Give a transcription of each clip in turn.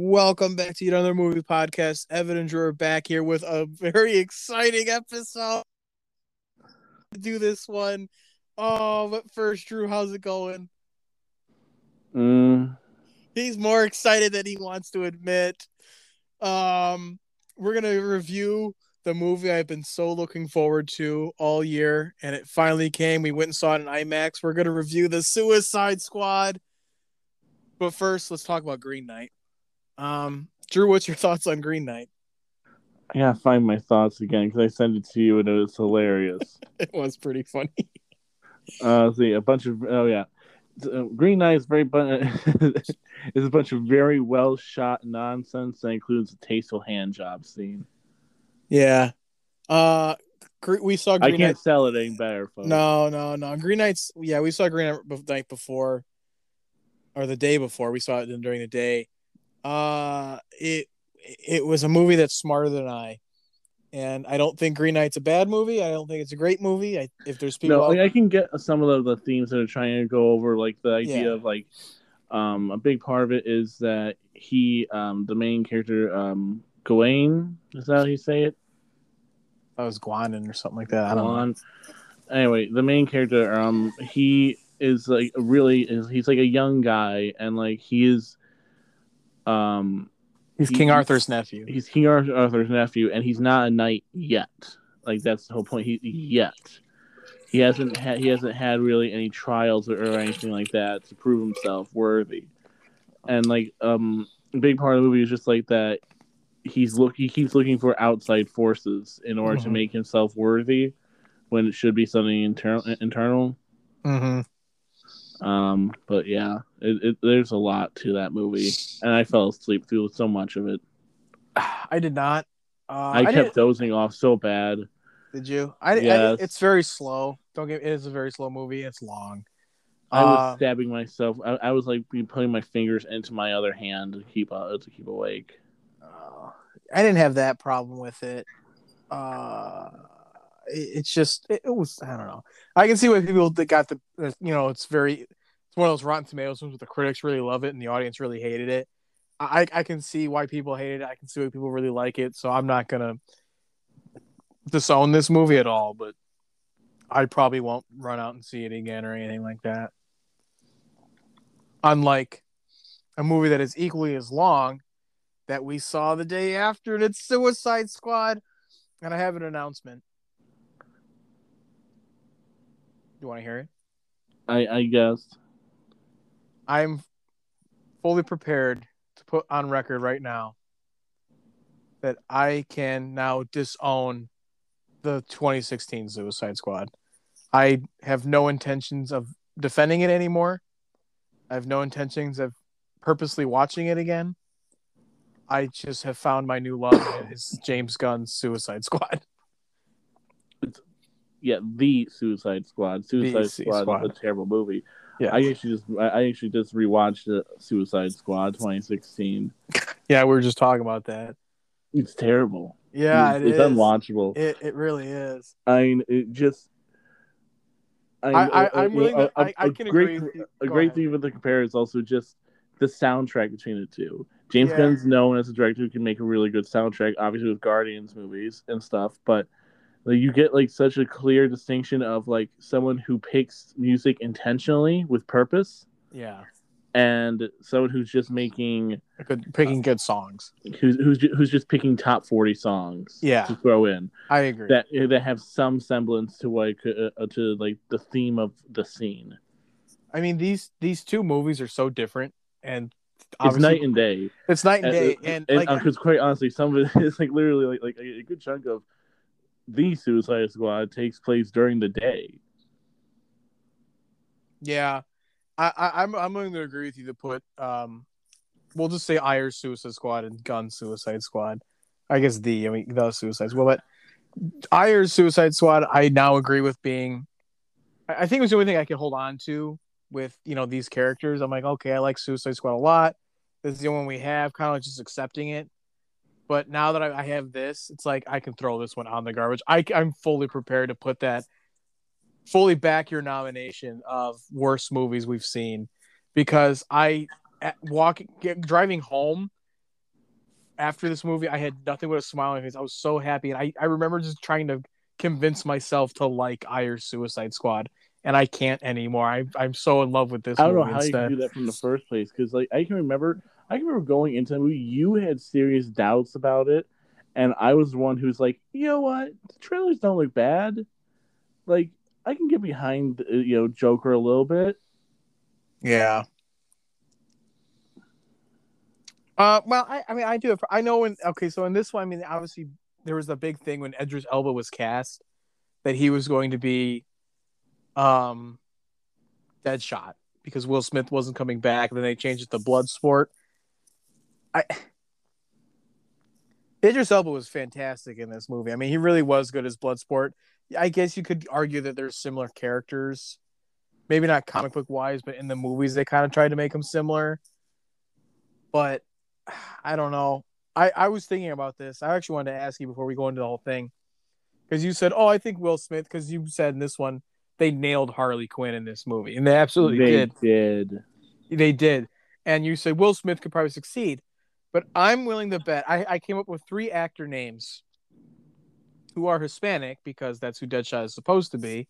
Welcome back to another movie podcast. Evan and Drew are back here with a very exciting episode. Do this one. Oh, but first, Drew, how's it going? Mm, He's more excited than he wants to admit. Um, we're gonna review the movie I've been so looking forward to all year, and it finally came. We went and saw it in IMAX. We're gonna review the Suicide Squad. But first, let's talk about Green Knight. Um, Drew, what's your thoughts on Green Knight? I gotta find my thoughts again because I sent it to you and it was hilarious. It was pretty funny. uh, see, a bunch of oh yeah, uh, Green Knight is very bu- is a bunch of very well shot nonsense that includes a tasteful hand job scene. Yeah. Uh, we saw I Green can't Knight. sell it any better, folks. No, no, no. Green Knight's. Yeah, we saw Green Knight night before, or the day before. We saw it during the day. Uh, it it was a movie that's smarter than I, and I don't think Green Knight's a bad movie. I don't think it's a great movie. I, if there's people, no, like, I can get some of the, the themes that are trying to go over, like the idea Yeah. of like, um, a big part of it is that he, um, the main character, um, Gawain, is that how you say it? I was Guanin or something like that. I don't know. Anyway, the main character, um, he is like a really is he's like a young guy, and like he is, um, He's he- King Arthur's nephew. he's King Arthur's nephew, and he's not a knight yet. Like that's the whole point. He yet he hasn't had he hasn't had really any trials or, or anything like that to prove himself worthy. And like um, a big part of the movie is just like that. He's look he keeps looking for outside forces in order to Mhm. make himself worthy, when it should be something internal. Internal. hmm Um, but yeah, it, it, there's a lot to that movie, and I fell asleep through so much of it. I did not. Uh, I, didn't- kept dozing off so bad. Did you? I, I- It's very slow. Don't get. It is a very slow movie. It's long. I was Uh, stabbing myself. I, I was like putting my fingers into my other hand to keep uh, to keep awake. Uh, I didn't have that problem with it. Uh, it- it's just it, was. I don't know. I can see why people that got the. Uh, you know, it's very. It's one of those Rotten Tomatoes ones where the critics really love it and the audience really hated it. I I can see why people hated it. I can see why people really like it. So I'm not gonna disown this movie at all. But I probably won't run out and see it again or anything like that. Unlike a movie that is equally as long that we saw the day after, and it's Suicide Squad. And I have an announcement. You want to hear it? I I guess. I'm fully prepared to put on record right now that I can now disown the 2016 Suicide Squad. I have no intentions of defending it anymore. I have no intentions of purposely watching it again. I just have found my new love is James Gunn's Suicide Squad. Yeah, the Suicide Squad. Suicide Su- Squad, Squad. is a terrible movie. Yeah. I actually just I I actually just rewatched the Suicide Squad 2016. Yeah, we were just talking about that. It's terrible. Yeah, it's, it it's unwatchable. It it really is. I mean, it just. I I'm willing a- I- I can great, agree. A great ahead. thing with the compare is also just the soundtrack between the two. James Yeah. Gunn's known as a director who can make a really good soundtrack, obviously with Guardians movies and stuff, but like you get like such a clear distinction of like someone who picks music intentionally with purpose Yeah. and someone who's just making Good picking good songs. who's who's who's just picking top 40 songs Yeah. to throw in I agree. that that have some semblance to like uh, uh, to like the theme of the scene. I mean these these two movies are so different and It's night and day. it's night and And, day uh, and, and like because quite honestly, some of it is like literally like like a good chunk of the Suicide Squad takes place during the day. yeah. I, I I'm I'm going to agree with you to put um we'll just say Ayer's Suicide Squad and Gunn Suicide Squad. I guess the I mean the Suicide Squad, but Ayer's Suicide Squad I now agree with being I I think it was the only thing I could hold on to with you know these characters. I'm like, okay, I like Suicide Squad a lot. This is the only one we have, kind of just accepting it. But now that I, I have this, it's like I can throw this one on the garbage. I, I'm fully prepared to put that, fully back your nomination of worst movies we've seen, because I walking get, driving home after this movie, I had nothing but a smile on my face. I was so happy, and I I remember just trying to convince myself to like Ayer's Suicide Squad, and I can't anymore. I I'm so in love with this. I don't know how instead. you can do that from the first place because like I can remember I remember going into the movie you had serious doubts about it and I was the one who's like you know what the trailers don't look bad like I can get behind uh, you know Joker a little bit Yeah. Uh, well, I, I mean, I do. I know when. Okay, so in this one, I mean, obviously there was a big thing when Idris Elba was cast that he was going to be, um, Deadshot because Will Smith wasn't coming back. And Then they changed it to Bloodsport. I. Idris Elba was fantastic in this movie. I mean, he really was good as Bloodsport. I guess you could argue that there's similar characters maybe not comic book wise, but in the movies they kind of tried to make them similar. But I don't know. I, I was thinking about this. I actually wanted to ask you before we go into the whole thing. Because you said, Oh, I think Will Smith, because you said in this one they nailed Harley Quinn in this movie. And they absolutely they did. did They did. And you said Will Smith could probably succeed. But I'm willing to bet I, I came up with three actor names who are Hispanic because that's who Deadshot is supposed to be.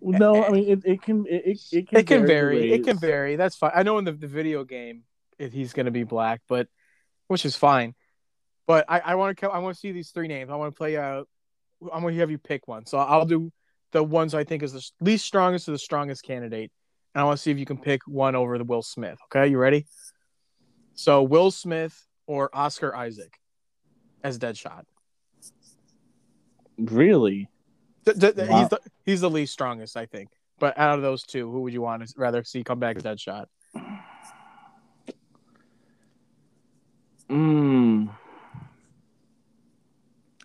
no I mean it, it can it, it, it can it can vary. ways. It can vary. That's fine. I know in the, the video game if he's going to be black, but which is fine. But I, I want to I want to see these three names. I want to play out. I'm going to have you pick one. So I'll do the ones I think is the least strongest to the strongest candidate, and I want to see if you can pick one over the Will Smith. Okay, you ready? So Will Smith or Oscar Isaac as Deadshot. really D- d- Wow. He's the he's the least strongest, I think. But out of those two, who would you want to rather see come back as Deadshot? mm.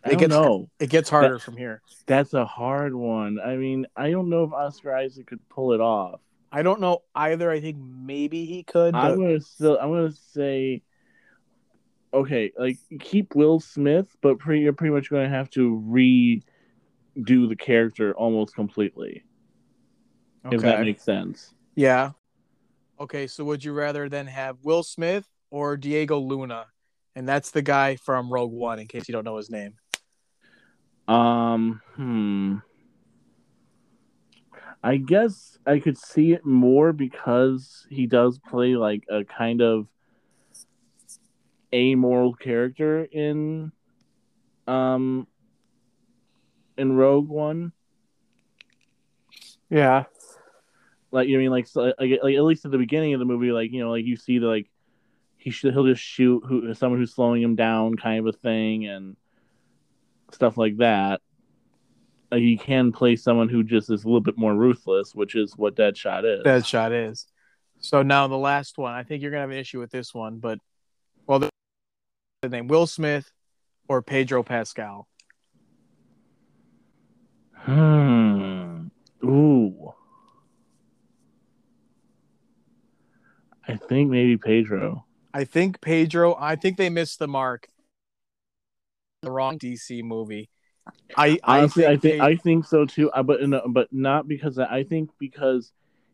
I It don't gets- know It gets harder from here. that's a hard one I mean I don't know if Oscar Isaac could pull it off I don't know either. I think maybe he could. But I'm gonna still. I'm gonna say, okay, like keep Will Smith, but pretty, you're pretty much gonna have to redo the character almost completely, if that makes sense. yeah. Okay, so would you rather then have Will Smith or Diego Luna? And that's the guy from Rogue One, in case you don't know his name. Um, hmm. I guess I could see it more because he does play like a kind of amoral character in um in Rogue One. Yeah. like you mean like, so, like like at least at the beginning of the movie like you know like you see the like he should he'll just shoot who someone who's slowing him down kind of a thing and stuff like that like he can play someone who just is a little bit more ruthless which is what deadshot is Deadshot is. So now the last one. I think you're gonna have an issue with this one, but well, the, the name Will Smith or Pedro Pascal. hmm ooh i think maybe pedro I think Pedro. I think they missed the mark. The wrong DC movie. I Honestly, I think I think so too. uh, But no, but not because I think because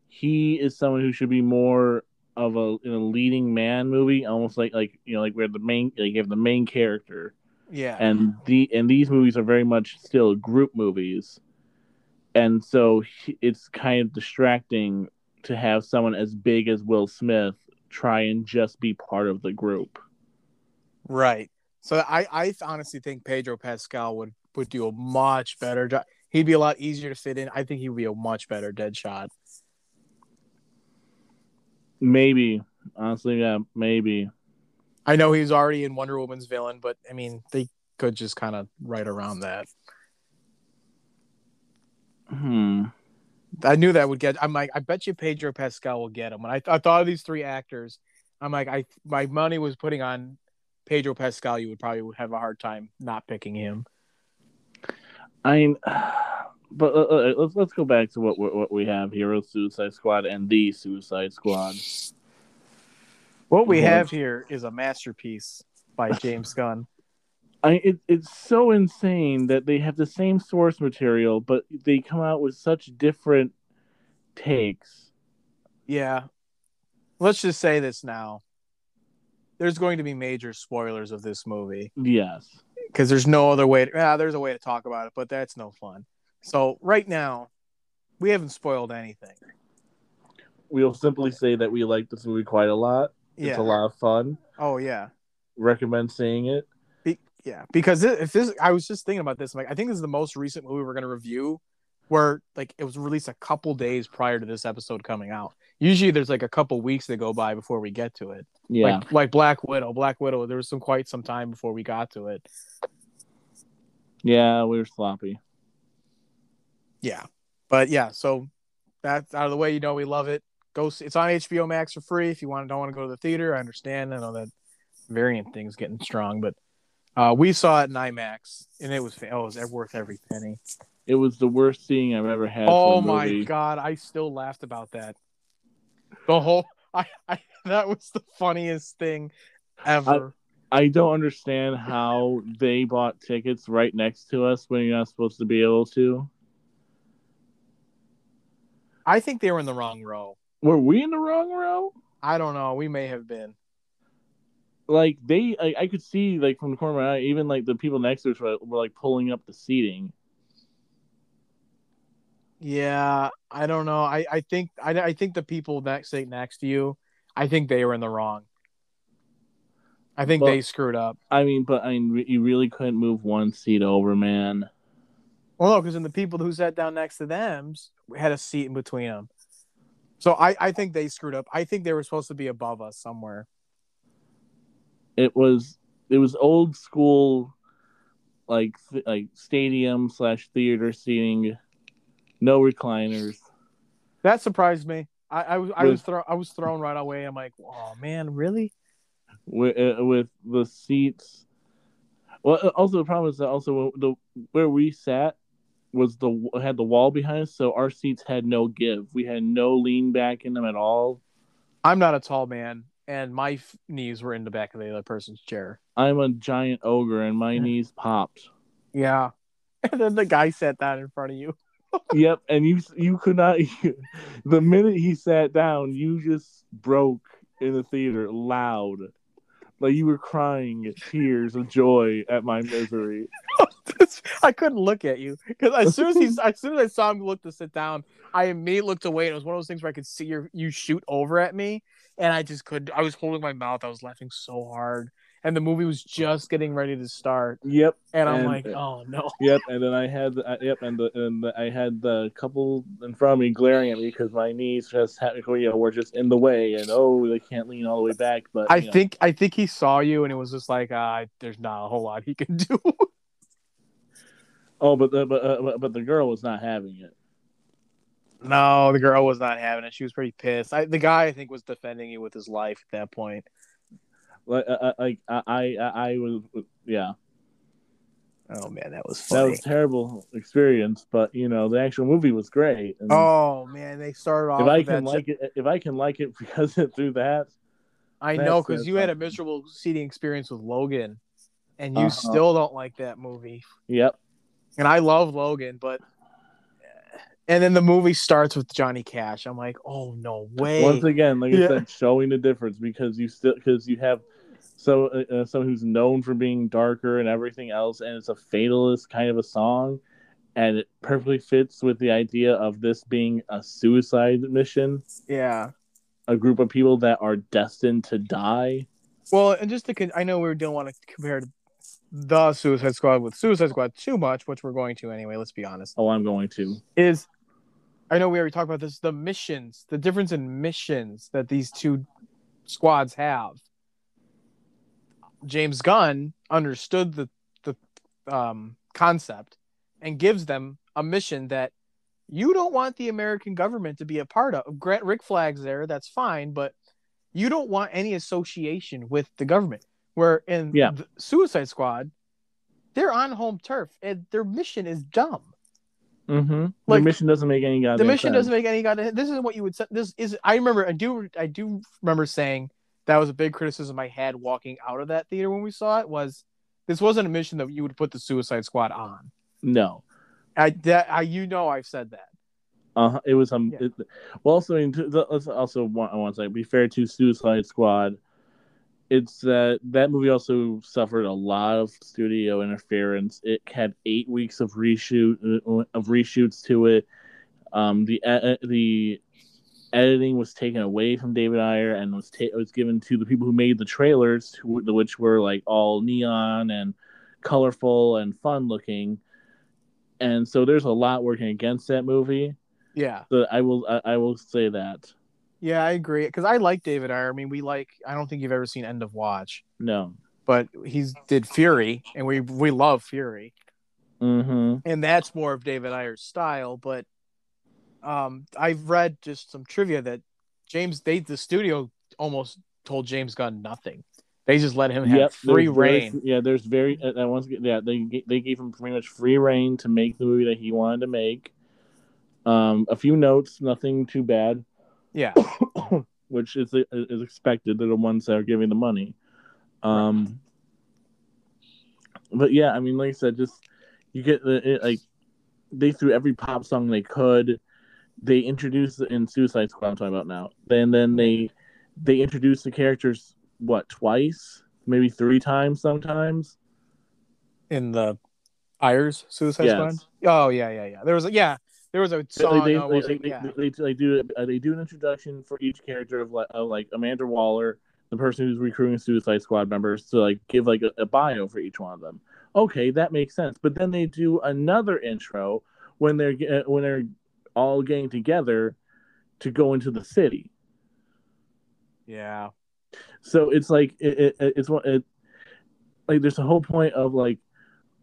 he is someone who should be more of a in a leading man movie, almost like like you know like where the main like you have the main character, yeah. and the and these movies are very much still group movies, and so he- it's kind of distracting to have someone as big as Will Smith try and just be part of the group. Right. So I, I honestly think Pedro Pascal would, would do a much better job. He'd be a lot easier to fit in. I think he would be a much better dead shot. Maybe honestly, yeah, maybe. I know he's already in Wonder Woman's villain, but I mean they could just kind of right around that. Hmm. I knew that would get. I'm like, I bet you Pedro Pascal will get him. When I, I thought of these three actors, I'm like, I my money was putting on Pedro Pascal. You would probably have a hard time not picking him. I mean, but uh, uh, let's let's go back to what what we have here: Suicide Squad and the Suicide Squad. What we have here is a masterpiece by James Gunn. I it, it's so insane that they have the same source material, but they come out with such different takes. Yeah. Let's just say this now. there's going to be major spoilers of this movie Yes. because there's no other way. To, yeah, there's a way to talk about it, but that's no fun. So right now, we haven't spoiled anything. We'll simply say that we like this movie quite a lot. It's a lot of fun. Oh yeah. Recommend seeing it. Be- yeah, because if this, I was just thinking about this. I'm like, I think this is the most recent movie we're going to review, where like it was released a couple days prior to this episode coming out. Usually, there's like a couple weeks that go by before we get to it. Yeah. Like like Black Widow. Black Widow. There was some quite some time before we got to it. yeah, we were sloppy. Yeah, but yeah. So that's out of the way. You know, we love it. Go. See, it's on HBO Max for free. If you want, don't want to go to the theater, I understand. I know that variant thing's getting strong, but uh, we saw it in IMAX, and it was oh, it was worth every penny. It was the worst seeing I've ever had. Oh my movie. god, I still laughed about that. The whole I, I that was the funniest thing ever. I don't understand how they bought tickets right next to us when you're not supposed to be able to. I, think they were in the wrong row. Were we in the wrong row? I don't know. We may have been. Like they, I, I could see like from the corner of my eye, even like the people next to us were, were like pulling up the seating. Yeah, I don't know. I, I think I, I think the people next sitting next to you, I think they were in the wrong. I think Well- they screwed up. I mean, but I mean, you really couldn't move one seat over, man. Well, no, because then the people who sat down next to them had a seat in between them. So I, I think they screwed up. I think they were supposed to be above us somewhere. It was it was old school, like th- like stadium slash theater seating, no recliners. That surprised me. I, I was I was thrown I was thrown right away. I'm like, oh man, really? with, uh, with the seats. Well, uh, also the problem is that also the where we sat was the had the wall behind us, so our seats had no give. We had no lean back in them at all. I'm not a tall man, and my f- knees were in the back of the other person's chair. I'm a giant ogre, and my knees popped. Yeah. And then the guy sat down in front of you. yep, and you you could not. the minute he sat down, you just broke in the theater loud, like you were crying tears of joy at my misery. Oh, I couldn't look at you because as soon as he, as soon as I saw him look to sit down, I immediately looked away. And it was one of those things where I could see your, you shoot over at me, and I just could. I was holding my mouth. I was laughing so hard, and the movie was just getting ready to start, Yep, and I'm And- like, oh no. Yep, and then I had uh, yep, and the, and the, I had the couple in front of me glaring at me because my knees just had, you know were just in the way, and oh they can't lean all the way back. But I know, think I think he saw you, and it was just like, uh, there's not a whole lot he can do. oh, but the, but, uh, but but the girl was not having it. no, the girl was not having it. She was pretty pissed. I, the guy, I think, was defending you with his life at that point. Like uh, uh, like I I I I was yeah Oh man, that was that was a terrible experience, but you know the actual movie was great. And Oh man, they started off. if I can like it, if I can like it because it through that, I know because you had a miserable seating experience with Logan, and you Uh-huh. still don't like that movie. yep, And I love Logan, but and then the movie starts with Johnny Cash. I'm like, oh no way! once again, like Yeah. I said, showing the difference because you still because you have so uh, uh, someone who's known for being darker and everything else, and it's a fatalist kind of a song, and it perfectly fits with the idea of this being a suicide mission, yeah. a group of people that are destined to die. Well, and just to, con- I know we don't want to compare the Suicide Squad with Suicide Squad too much, which we're going to anyway. Let's be honest. Oh, I'm going to. Is I know we already talked about this. The missions, the difference in missions that these two squads have. James Gunn understood the the um, concept and gives them a mission that you don't want the American government to be a part of. Grant Rick Flags there, that's fine, but you don't want any association with the government. Where in Yeah. the Suicide Squad, they're on home turf and their mission is dumb. Mm-hmm. Like, the mission doesn't make any goddamn the mission sense. doesn't make any goddamn. This is what you would say. This is. I remember. I do. I do remember saying that was a big criticism I had walking out of that theater when we saw it. Was this wasn't a mission that you would put the Suicide Squad on? No. I that I you know I've said that. Uh, it was um. Yeah. It, well, also, I mean, the, let's also want, I want to say, be fair to Suicide Squad. it's that that movie also suffered a lot of studio interference. It had eight weeks of reshoot uh, of reshoots to it. Um, the uh, the editing was taken away from David Ayer and was ta- was given to the people who made the trailers, which were like all neon and colorful and fun looking. And so there's a lot working against that movie. Yeah. So I will I, I will say that. Yeah, I agree because I like David Ayer. I mean, we like. I don't think you've ever seen End of Watch, No. but he's did Fury, and we we love Fury, Mm-hmm. and that's more of David Ayer's style. But um, I've read just some trivia that James they the studio almost told James Gunn nothing. They just let him have Yep. free reign. yeah, there's very uh, uh, once again, yeah they they gave him pretty much free reign to make the movie that he wanted to make. Um, a few notes, nothing too bad, Yeah, which is is expected. They're the ones that are giving the money. Um, but yeah, I mean, like I said, just you get the it, like they threw every pop song they could. They introduce in Suicide Squad. I'm talking about now. Then then they they introduce the characters what twice, maybe three times sometimes. in the Ayers Suicide Yes. Squad. Oh yeah, yeah, yeah. There was a yeah, there was a They, song. they, they, they, yeah. they, they do uh, they do an introduction for each character of like, of like Amanda Waller, the person who's recruiting Suicide Squad members, to like give like a, a bio for each one of them. Okay, that makes sense. But then they do another intro when they're uh, when they're all getting together to go into the city. yeah, So it's like it, it, it's one it, like there's a whole point of like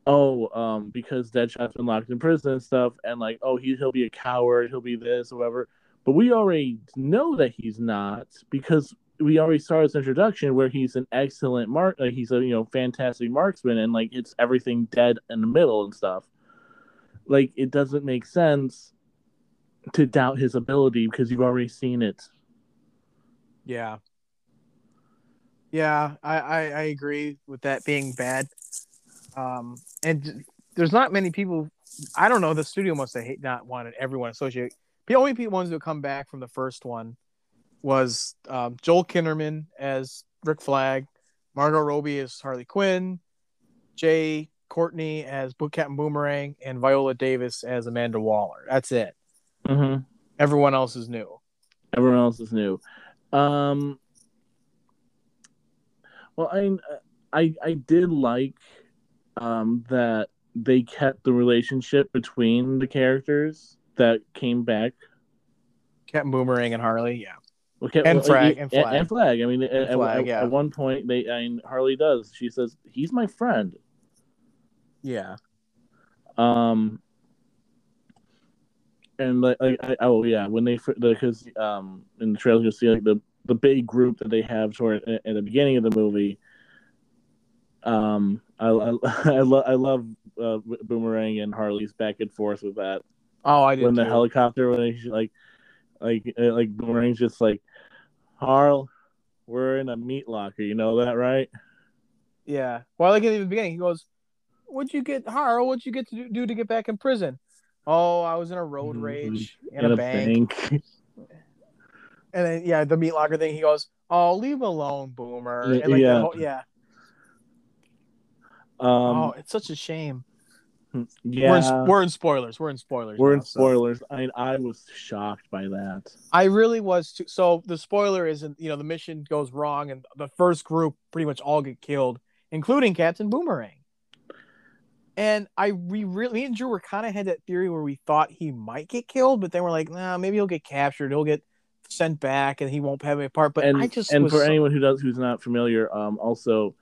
oh um because Deadshot's been locked in prison and stuff and like oh he he'll be a coward he'll be this or whatever. But we already know that he's not because we already saw his introduction where he's an excellent mark like he's a you know fantastic marksman and like it's everything dead in the middle and stuff. Like it doesn't make sense to doubt his ability because you've already seen it yeah, yeah. I, I I agree with that being bad. Um, and there's not many people. I don't know. The studio must have hate, not wanted everyone associated. The only people ones who come back from the first one was um, Joel Kinnaman as Rick Flag, Margot Robbie as Harley Quinn, Jai Courtney as Book Captain Boomerang, and Viola Davis as Amanda Waller. That's it. Mm-hmm. Everyone else is new. everyone else is new. Um, well, I I I did like um, that they kept the relationship between the characters that came back. Kept Boomerang and Harley. Yeah. Well, kept- And Flag, and Flag. and Flag. I mean, at, at- Flag, at- yeah. at one point, they I mean, Harley does. She says he's my friend. Yeah. Um, and like, like I, oh yeah, when they because um in the trailer you'll see like the the big group that they have toward at the beginning of the movie. Um, I I, I, lo- I love uh, Boomerang and Harley's back and forth with that Oh, I did. when the too. helicopter when they like like uh, like Boomerang's just like Harl, we're in a meat locker, you know that right? Yeah. Well, like in the beginning, he goes, "What'd you get, Harl? What'd you get to do to get back in prison?" Oh, I was in a road Mhm. rage in, a, bank. bank. and then yeah, the meat locker thing. He goes, "Oh, leave alone, Boomer." Yeah, And like, yeah. Whole, yeah. um, oh, it's such a shame. yeah, We're in, we're in spoilers. We're in spoilers. We're now, in so. spoilers. I I was shocked by that. I really was too. So the spoiler isn't, you know, the mission goes wrong, and the first group pretty much all get killed, including Captain Boomerang. And I we really me and Drew were kind of had that theory where we thought he might get killed, but then we're like, nah, maybe he'll get captured, he'll get sent back, and he won't have a part. But and I just and for so- anyone who does who's not familiar, um, also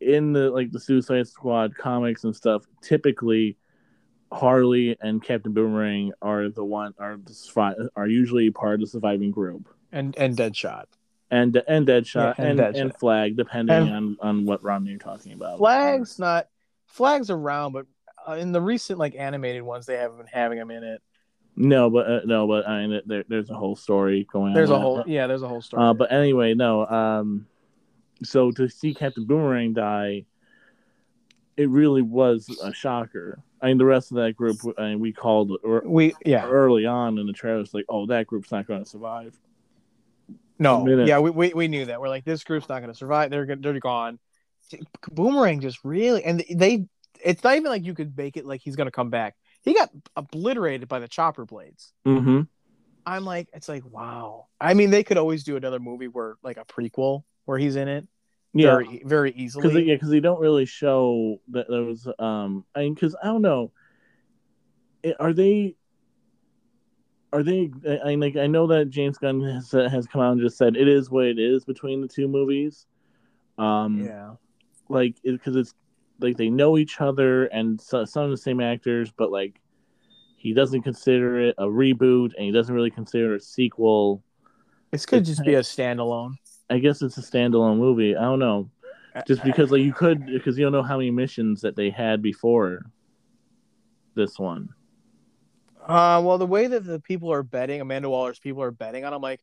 in the like the Suicide Squad comics and stuff, typically Harley and Captain Boomerang are the one are the are usually part of the surviving group. and and Deadshot. And and Deadshot Yeah, and and, Deadshot. and Flag, depending And- on on what run you're talking about. Flags not flags around, but uh, in the recent like animated ones, they haven't been having him in it. No, but uh, no, but I mean, there, there's a whole story going There's on. a whole that. yeah, there's a whole story. Uh, but anyway, no. Um, so to see Captain Boomerang die, it really was a shocker. I mean, the rest of that group, I mean, we called or, we yeah early on in the trailer trailers, like, oh, that group's not going to survive. No, yeah, we, we we knew that. We're like, this group's not going to survive. They're they're gone. Boomerang just really, and they. It's not even like you could make it like he's going to come back. He got obliterated by the chopper blades. Mm-hmm. I'm like, it's like, wow. I mean, they could always do another movie where like a prequel where he's in it. Yeah, very very easily. yeah, because they don't really show that there was um. I mean, because I don't know. Are they? Are they? I I like. I know that James Gunn has has come out and just said it is what it is between the two movies. Um, yeah, like because it's like they know each other and so, some of the same actors, but like he doesn't consider it a reboot and he doesn't really consider it a sequel. this could It's just be a standalone. I guess it's a standalone movie. I don't know, just because like you could because you don't know how many missions that they had before this one. Uh, well, the way that the people are betting, Amanda Waller's people are betting on, I'm like,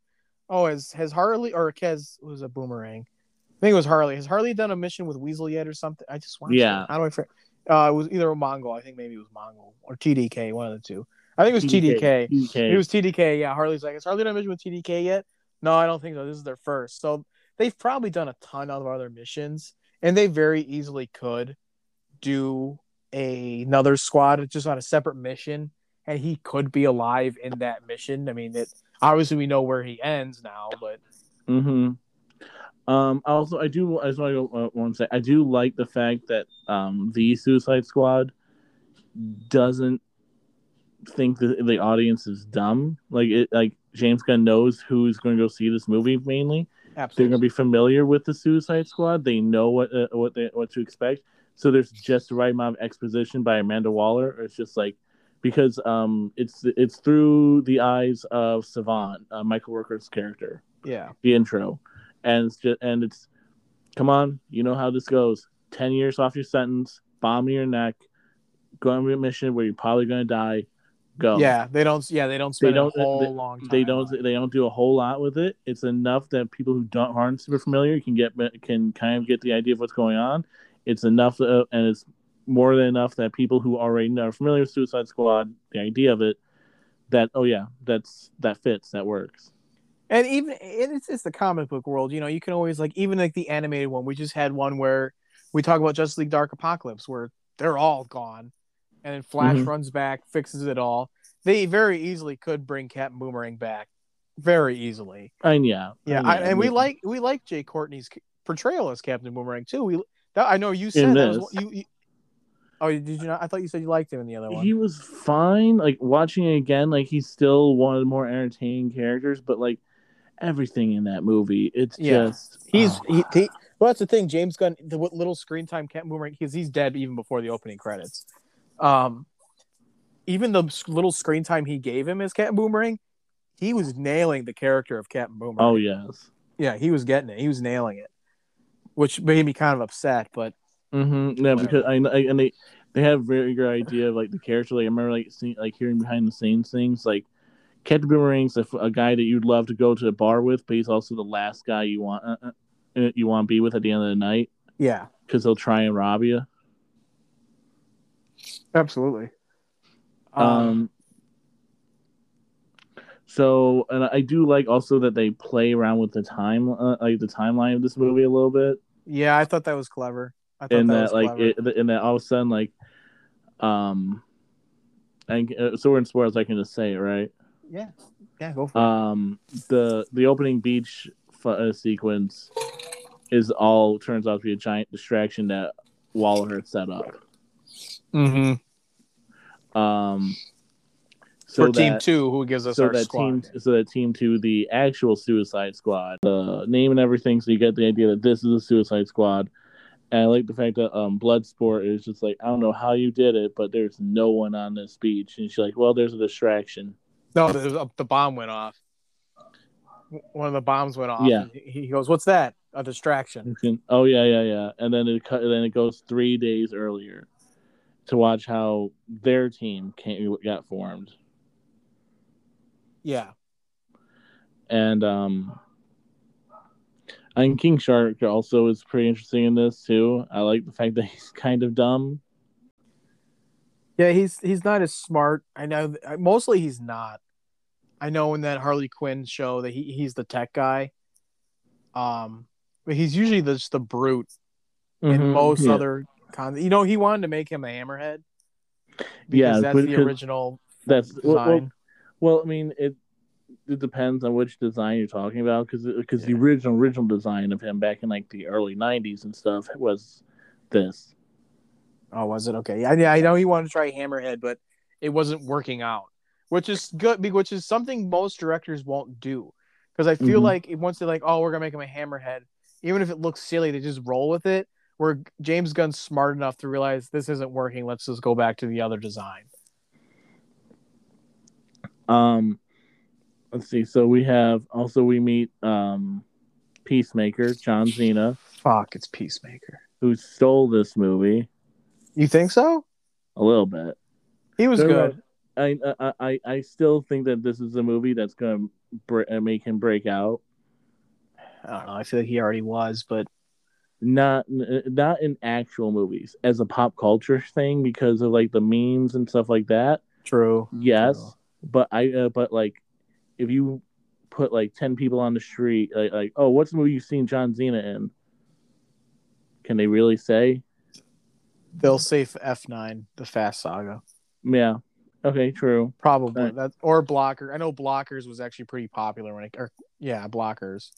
oh, has has Harley or Kez was a boomerang? I think it was Harley. Has Harley done a mission with Weasel yet or something? I just watched Yeah. It. How do I? fr- Uh, it was either a Mongal. I think maybe it was Mongal or TDK, one of the two. I think it was TDK. TDK. It was TDK. Yeah, Harley's like, has Harley done a mission with TDK yet? No, I don't think so. This is their first. So they've probably done a ton of other missions, and they very easily could do a, another squad just on a separate mission, and he could be alive in that mission. I mean, it obviously we know where he ends now, but Mm-hmm. Um. Also, I do. I just want to uh, want to say I do like the fact that um the Suicide Squad doesn't think that the audience is dumb. Like it. Like James Gunn knows who's going to go see this movie mainly. They're going to be familiar with the Suicide Squad. They know what uh, what they what to expect. So there's just the right amount of exposition by Amanda Waller. It's just like because um it's it's through the eyes of Savant, uh, Michael Rooker's character yeah, the intro, and it's just and it's come on, you know how this goes. Ten years off your sentence, bomb in your neck, go on a mission where you're probably gonna die. Go. yeah. They don't. Yeah, they don't spend don't- a whole they- long time. They don't. on. They don't do a whole lot with it. It's enough that people who don't aren't super familiar can get can kind of get the idea of what's going on. It's enough, uh, and it's more than enough that people who already are familiar with Suicide Squad, the idea of it, that oh yeah, that's that fits, that works. And even and it's it's the comic book world, you know. You can always like even like the animated one. We just had one where we talk about Justice League Dark Apocalypse, where they're all gone, and then Flash Mhm. runs back, fixes it all. They very easily could bring Captain Boomerang back, very easily. And yeah, Yeah, and I, and we yeah. like we like Jai Courtney's portrayal as Captain Boomerang too. We that, I know you said that was you, you. Oh, did you not? I thought you said you liked him in the other one. He was fine. Like watching it again, like he's still one of the more entertaining characters, but like everything in that movie, it's Yeah. just He's oh. he, he well that's the thing james gunn the what little screen time captain boomerang because he's dead even before the opening credits um even the little screen time he gave him as captain boomerang he was nailing the character of captain boomerang oh yes. yeah he was getting it he was nailing it which made me kind of upset but Mm-hmm. Yeah, because I, I and they they have a very good idea of like the character. Like I remember like seeing like hearing behind the scenes things like Captain Boomerang's a, a guy that you'd love to go to a bar with, but he's also the last guy you want uh, uh, you want to be with at the end of the night yeah because he'll try and rob you. absolutely Um, so, and I do like also that they play around with the time, uh, like the timeline of this movie a little bit, yeah i thought that was clever i thought in that, that, was like, it, in that all of a sudden, like, um, and uh, so we're in spoilers. I can just say it, right? Yeah. Yeah go for it. Um, the the opening beach f- uh, sequence is all turns out to be a giant distraction that Waller had set up. mm-hmm. Um, so for team two who gives us so our that squad. team so that team to the actual suicide squad the name and everything so you get the idea that this is a suicide squad. And i like the fact that um bloodsport is just like i don't know how you did it but there's no one on this beach. And she's like well there's a distraction No, the, the bomb went off. One of the bombs went off. Yeah. He goes, "What's that? A distraction." oh yeah yeah yeah and then it cut then it goes three days earlier to watch how their team came, got formed Yeah, and um I think King Shark also is pretty interesting in this too. I like the fact that he's kind of dumb. yeah. He's he's not as smart. I know. Mostly, he's not. I know in that Harley Quinn show that he he's the tech guy, Um, but he's usually the, just the brute in Mhm, most yeah. other con. You know, he wanted to make him a hammerhead. Because Yeah, that's the original That's well, well, design. well, I mean, it it depends on which design you're talking about because because the original original design of him back in like the early '90s and stuff was this. Oh, was it okay? Yeah, yeah, I know he wanted to try hammerhead, but it wasn't working out, which is good. Which is something most directors won't do, because I feel Mhm. like once they're like, oh, we're gonna make him a hammerhead, even if it looks silly, they just roll with it. Where James Gunn's smart enough to realize this isn't working, let's just go back to the other design. Um, let's see. So we have also we meet um, Peacemaker John Cena, Fuck, it's Peacemaker. who stole this movie You think so? a little bit. He was There good. I I I, I still think that this is a movie that's gonna bre- uh, make him break out. I don't know. I feel like he already was, but Not not in actual movies as a pop culture thing because of like the memes and stuff like that. true. Yes, True. but I uh, but like if you put like ten people on the street, like, like oh, what's the movie you've seen John Cena in? Can they really say? They'll say F nine, the Fast Saga. Yeah. Okay. True. Probably Right. that or blocker. I know blockers was actually pretty popular when it or yeah, blockers.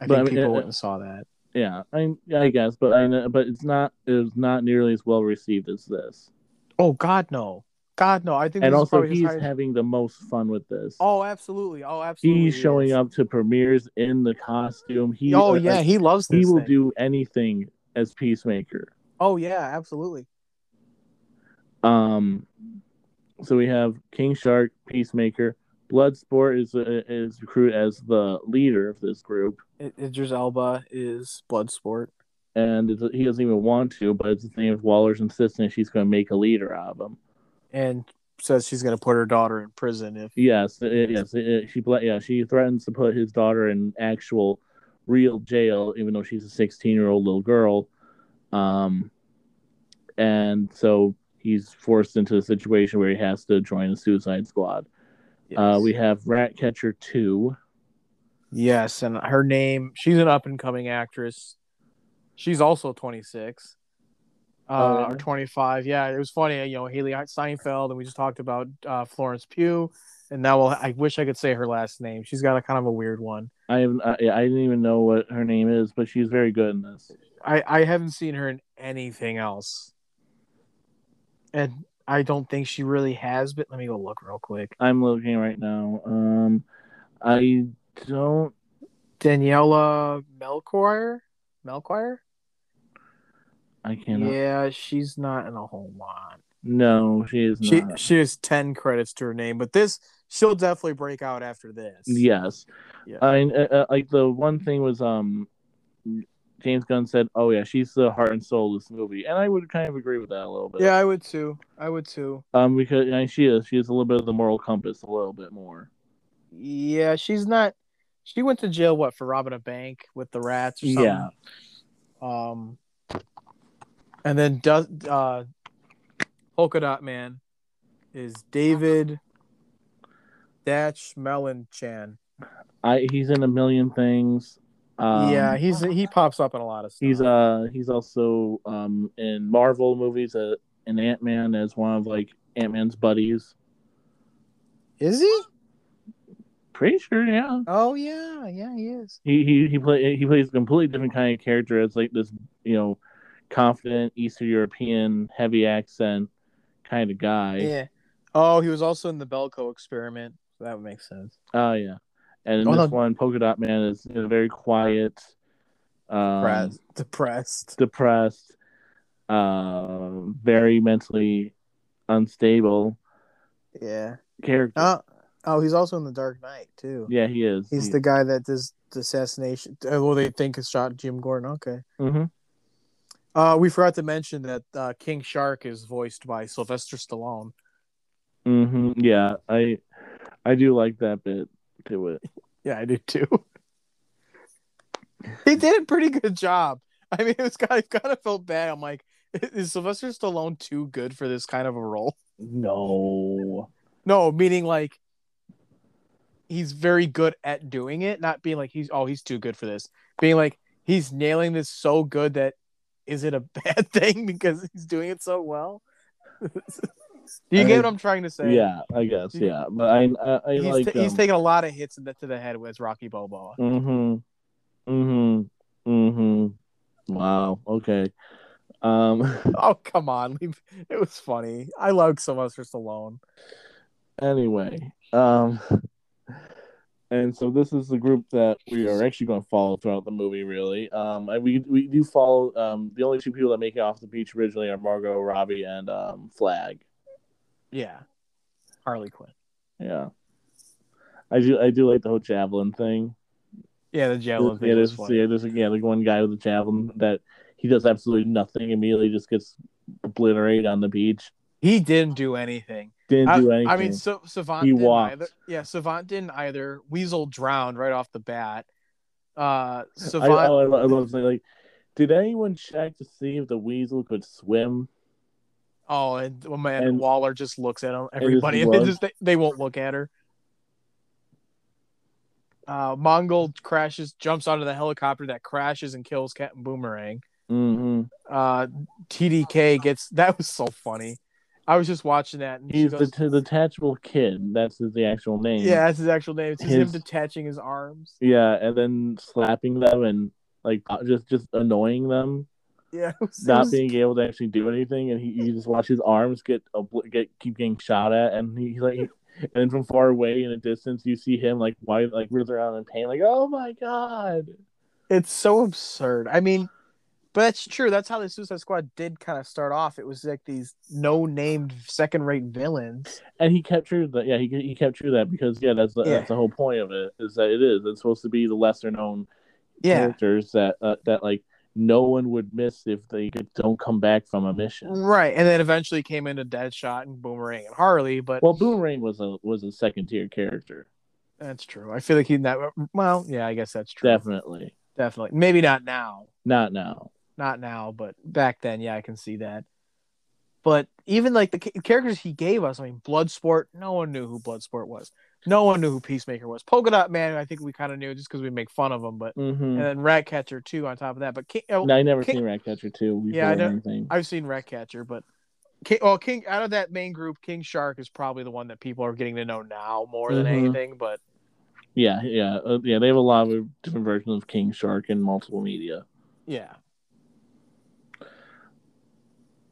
I But, think I mean, people uh, went and saw that. Yeah. I I guess, but I know, but it's not it's not nearly as well received as this. Oh God, no, God, no. I think And also, he's highest- having the most fun with this. Oh, absolutely. Oh, absolutely. he's showing up to premieres in the costume. He oh uh, yeah, like, he loves this. he will thing. do anything as Peacemaker. Oh yeah, absolutely. Um, so we have King Shark, Peacemaker, Bloodsport is uh, is recruited as the leader of this group, Idris Elba is Bloodsport. and it's, he doesn't even want to, but it's the thing of Waller's insisting she's going to make a leader out of him. and says she's going to put her daughter in prison if Yes, it- yes, it- it- she yeah she threatens to put his daughter in actual real jail, even though she's a 16 year old little girl. Um, and so he's forced into a situation where he has to join the Suicide Squad. Uh, we have Ratcatcher 2. yes, and her name she's an up and coming actress. She's also 26. Uh, Oh, or 25. Yeah, it was funny. You know, Hailee Steinfeld, and we just talked about uh, Florence Pugh, and now we'll, I wish I could say her last name. She's got a kind of a weird one. I have I, I didn't even know what her name is, but she's very good in this. I I haven't seen her in anything else, and I don't think she really has. But let me go look real quick. I'm looking right now. Um, I don't. Daniela Melchior. Melchior. I cannot. Yeah, she's not in a whole lot. No, she is She not. she has ten credits to her name, but this she'll definitely break out after this. Yes. Yeah. I uh, uh, like the one thing was um James Gunn said, "Oh yeah, she's the heart and soul of this movie," and I would kind of agree with that a little bit. Yeah, I would too. I would too. Um, because you know, she is she is a little bit of the moral compass, a little bit more. Yeah, she's not. She went to jail what for robbing a bank with the rats or something. Yeah. Um, and then does uh, Polka Dot Man is David Datch Chan. I he's in a million things. Um, yeah, he's he pops up in a lot of stuff. he's uh he's also um in Marvel movies uh, in Ant Man as one of like Ant Man's buddies. is he? Pretty sure, yeah. Oh yeah, yeah, he is. He he he play he plays a completely different kind of character It's like this you know confident Eastern European heavy accent kind of guy. Yeah. Oh, he was also in the Belko experiment. So that would make sense. Oh yeah, and in Oh, this no. one, Polka Dot Man is you know, very quiet, um, Depressed. Depressed. depressed, uh, very mentally unstable Yeah. character. Oh, oh, he's also in the Dark Knight too. yeah, he is. He's He- the guy that does the assassination. uh, Well, they think has shot Jim Gordon. Okay. Mhm. Uh, we forgot to mention that uh, King Shark is voiced by Sylvester Stallone. Mhm. Yeah, I I do like that bit to it. Yeah, I do too. he did a pretty good job. I mean, it was kind of kind of felt bad. I'm like, is Sylvester Stallone too good for this kind of a role? No. No, meaning like he's very good at doing it, not being like he's oh he's too good for this. Being like he's nailing this so good that is it a bad thing because he's doing it so well? Do you get what I'm trying to say? Yeah, I guess. Yeah, but I I, I he's, like he's um, taking a lot of hits in the, to the head with Rocky Balboa. Mm-hmm. Mm-hmm. Mm-hmm. Wow. Okay. Um. Oh come on, it was funny. I love Sylvester Stallone. Anyway. Um. And so this is the group that we are actually going to follow throughout the movie. Really. Um. And we we do follow. Um. The only two people that make it off the beach originally are Margot Robbie and um Flag. Yeah, Harley Quinn. Yeah. I do. I do like the whole javelin thing. Yeah, the javelin yeah, there's, yeah, there's yeah, like one guy with the javelin that he does absolutely nothing. Immediately just gets obliterated on the beach. He didn't do anything. Didn't I, do anything. I mean, so, Savant He didn't walked. either. Yeah, Savant didn't either. Weasel drowned right off the bat. Uh, I, Savant. oh, I, lo- I love saying like, did anyone check to see if the weasel could swim? Oh, and oh man, And- Waller just looks at him. Everybody, and they just they, they won't look at her. Uh, Mongal crashes, jumps onto the helicopter that crashes and kills Captain Boomerang. Mm-hmm. Uh, TDK gets that was so funny. I was just watching that, and He's goes, the, the detachable kid. That's his, the actual name. "Yeah, that's his actual name. It's His- him detaching his arms." Yeah, and then slapping them and like just just annoying them, Yeah, was, not was- being able to actually do anything, and he you just watch his arms get get keep getting shot at, and he like, and then from far away in a distance you see him like why like writhe around in pain, like oh my god. It's so absurd. I mean, but that's true. That's how the Suicide Squad did kind of start off. It was like these no-named second-rate villains. And he kept true that. Yeah, he he kept true that because yeah, that's the, Yeah. that's the whole point of it is that it is. It's supposed to be the lesser known Yeah, characters that uh, that like no one would miss if they don't come back from a mission. right. And then eventually came into Deadshot and Boomerang and Harley. But Well, Boomerang was a was a second tier character, that's true. I feel like he that. Well, yeah, I guess that's true. definitely. Definitely. Maybe not now. Not now. Not now, but back then, yeah, I can see that. But even like the characters he gave us, I mean, Bloodsport, no one knew who Bloodsport was. No one knew who Peacemaker was. Polka Dot Man, I think we kind of knew just because we make fun of him. But Mm-hmm. and then Ratcatcher too on top of that. But King, oh, No, I never King- seen Ratcatcher two before Yeah, I know, I've seen Ratcatcher, but King, well, King out of that main group, King Shark is probably the one that people are getting to know now more than Mhm. anything. But Yeah, yeah, uh, yeah. They have a lot of different versions of King Shark in multiple media. yeah,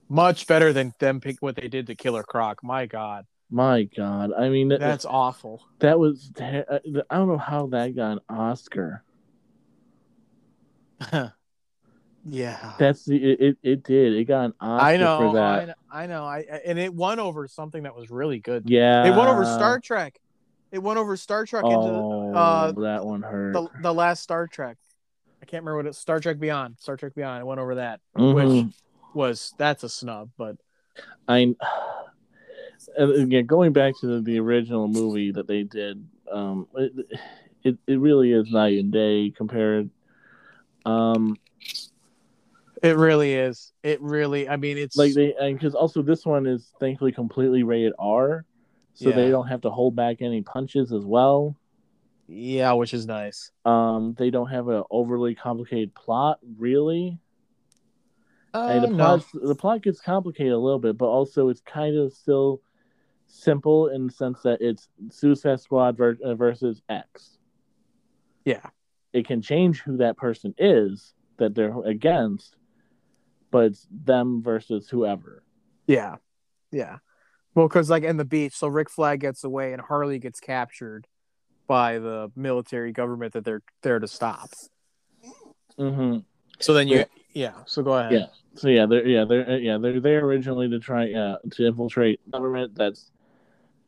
much better than them pick what they did to Killer Croc. My God, My God, I mean that, that's awful. that was uh, I don't know how that got an Oscar. yeah. That's the it, it, it did. It got an Oscar I know, for I that. know, I know. I and it won over something that was really good. Yeah, It won over Star Trek. It won over Star Trek into Oh, uh, that one hurt. the the last Star Trek. I can't remember what it's Star Trek Beyond. Star Trek Beyond. It went over that, Mhm. which was that's a snub, but I again going back to the, the original movie that they did, um, it, it it really is night and day compared. Um, it really is. It really. I mean, it's like they and because also this one is thankfully completely rated R, so they don't have to hold back any punches as well. yeah, which is nice. Um, they don't have an overly complicated plot, really. Uh, and the no. plot the plot gets complicated a little bit, but also it's kind of still simple in the sense that it's Suicide Squad ver- uh, versus X. Yeah, It can change who that person is that they're against, but it's them versus whoever. yeah, yeah. Well, because like in the beach, so Rick Flag gets away and Harley gets captured by the military government that they're there to stop. Mm-hmm. So then you, Yeah. yeah. So go ahead. Yeah. So yeah, they're yeah they're uh, yeah they're there originally to try uh, to infiltrate government that's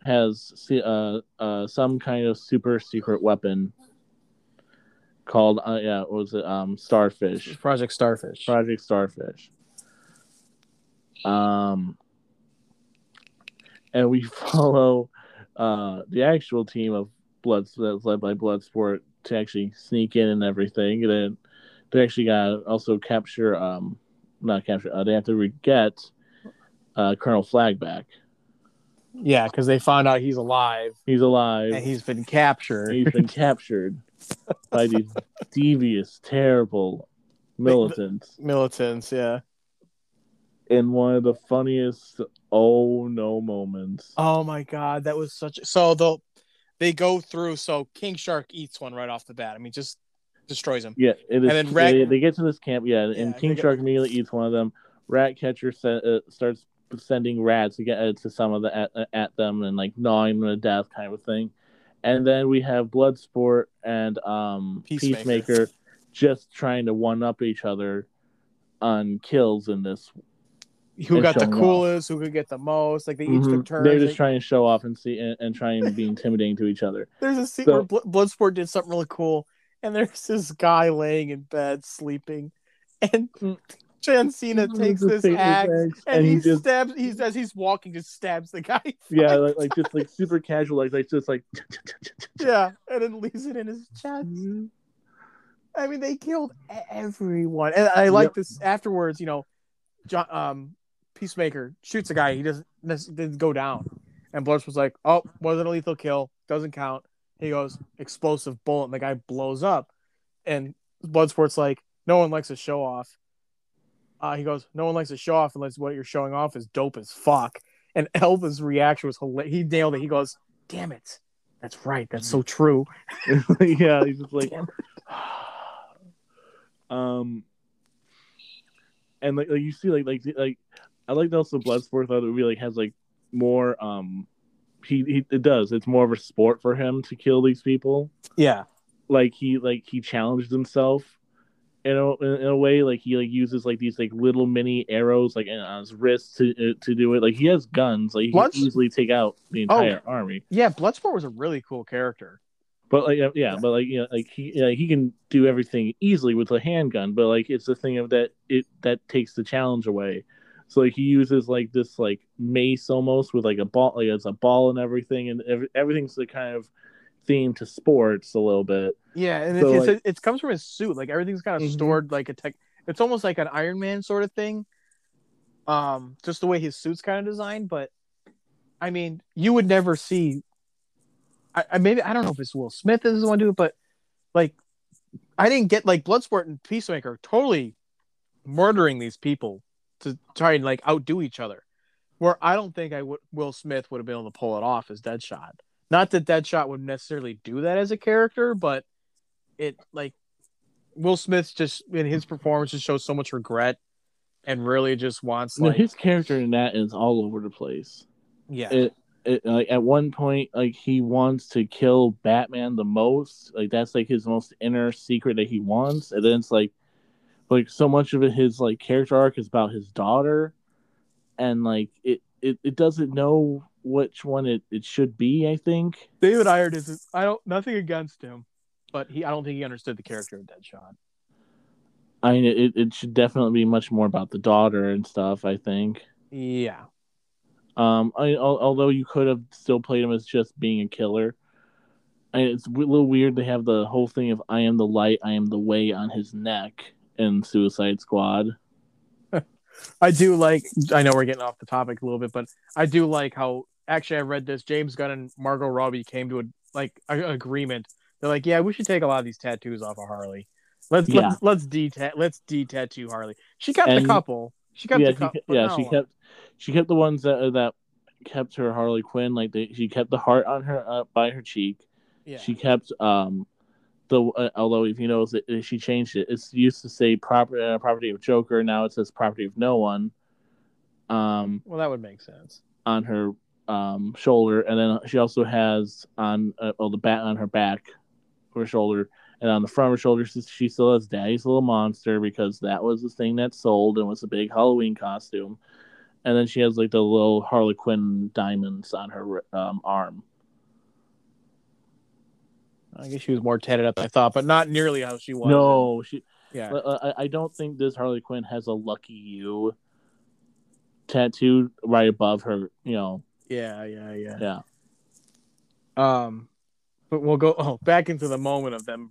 has uh uh some kind of super secret weapon called uh, yeah what was it um starfish Project Starfish. Project Starfish. Um, and we follow uh the actual team of Bloods that's led by Bloodsport to actually sneak in and everything. And then they actually got to also capture um not capture uh, they have to re- get uh Colonel Flag back. Yeah, because they found out he's alive He's alive. and he's been captured. He's been captured by these devious, terrible militants. Militants, yeah. In one of the funniest oh no moments. Oh my god, that was such. So they'll they go through. So King Shark eats one right off the bat. I mean, just destroys him. Yeah, it is. And then Rat- they, they get to this camp, yeah, Yeah, and they King get- Shark immediately eats one of them. Ratcatcher se- uh, starts sending rats to get uh, to some of the at, uh, at them and like gnawing them to death, kind of thing. And then we have Bloodsport and um, Peacemaker. Peacemaker. just trying to one up each other on kills in this. Who got the showing off. coolest? Who could get the most? Like they each took Mhm. turns. They're just trying to show off and see and, and try and be intimidating to each other. There's a scene So- where Bl- Bloodsport did something really cool, and there's this guy laying in bed sleeping, and Mm. John Cena takes this axe axe, and, he, just stabs. He's as he's walking, just stabs the guy. yeah, like, like just like super casual, like like just like yeah, and then leaves it in his chest. I mean, they killed everyone, and I like Yep. this. Afterwards, you know, John, um, Peacemaker shoots a guy. He doesn't didn't go down, and Bloods was like, "Oh, wasn't a lethal kill. Doesn't count." He goes, "Explosive bullet," and the guy blows up. And Bloodsport's like, "No one likes a show off." Uh, he goes, "No one likes to show off unless what you're showing off is dope as fuck." And Elba's reaction was hilarious. He nailed it. He goes, "Damn it, that's right. That's so true." yeah, he's just like, um, and like, like you see, like like like I like also Bloodsport that like has like more um, he, he it does it's more of a sport for him to kill these people. Yeah. Like he like he challenged himself. In a, in a way, like he like uses like these like little mini arrows like on his wrists to uh, to do it. Like he has guns, like he Bloods- can easily take out the Oh. entire army. Yeah, Bloodsport was a really cool character. But like yeah, yeah, but like you know, like he yeah, he can do everything easily with a handgun. But like it's the thing of that it that takes the challenge away. So like he uses like this like mace almost with like a ball, like it's a ball and everything, and every, everything's the kind of theme to sports a little bit. Yeah, and So, it, it's, like- it comes from his suit. Like everything's kind of Mhm. stored like a tech. It's almost like an Iron Man sort of thing. Um, just the way his suit's kind of designed. But I mean, you would never see. I, I maybe I don't know if it's Will Smith is the one to do it, but like, I didn't get like Bloodsport and Peacemaker totally murdering these people to try and like outdo each other. Where I don't think I would Will Smith would have been able to pull it off as Deadshot. Not that Deadshot would necessarily do that as a character, but it like Will Smith just in his performance just shows so much regret and really just wants You know, his character in that is all over the place. yeah It, it like at one point like he wants to kill Batman the most. Like that's like his most inner secret that he wants, and then it's like like so much of it, his like character arc is about his daughter, and like it it, it doesn't know which one it, it should be. I think. David Ayer is I don't nothing against him, but he I don't think he understood the character of Deadshot. I mean, it, it should definitely be much more about the daughter and stuff. I think. Yeah. Um, I, although you could have still played him as just being a killer. I, it's a little weird to have the whole thing of "I am the light, I am the way" on his neck in Suicide Squad. I do like I know we're getting off the topic a little bit, but I do like how actually I read this James Gunn and Margot Robbie came to a like a, agreement. They're like, yeah, we should take a lot of these tattoos off of Harley. Let's Yeah. let's let's de let's de-tattoo Harley. She kept And- a couple. She kept yeah, a she, yeah, she kept she kept the ones that that kept her Harley Quinn. Like they, she kept the heart on her uh, by her cheek. Yeah. She kept um the uh, although if you notice it, she changed it. It's used to say property uh, property of Joker. Now it says property of no one. Um, well, that would make sense. on her um, shoulder, and then she also has on uh, well the bat on her back, her shoulder, and on the front of her shoulder she- still has Daddy's little monster because that was the thing that sold and was a big Halloween costume, and then she has like the little Harley Quinn diamonds on her um, arm. I guess she was more tatted up than I thought, but not nearly how she was. No, she. Yeah. I, I don't think this Harley Quinn has a lucky you tattooed right above her. You know, Yeah, yeah, yeah. yeah. Um, but we'll go oh back into the moment of them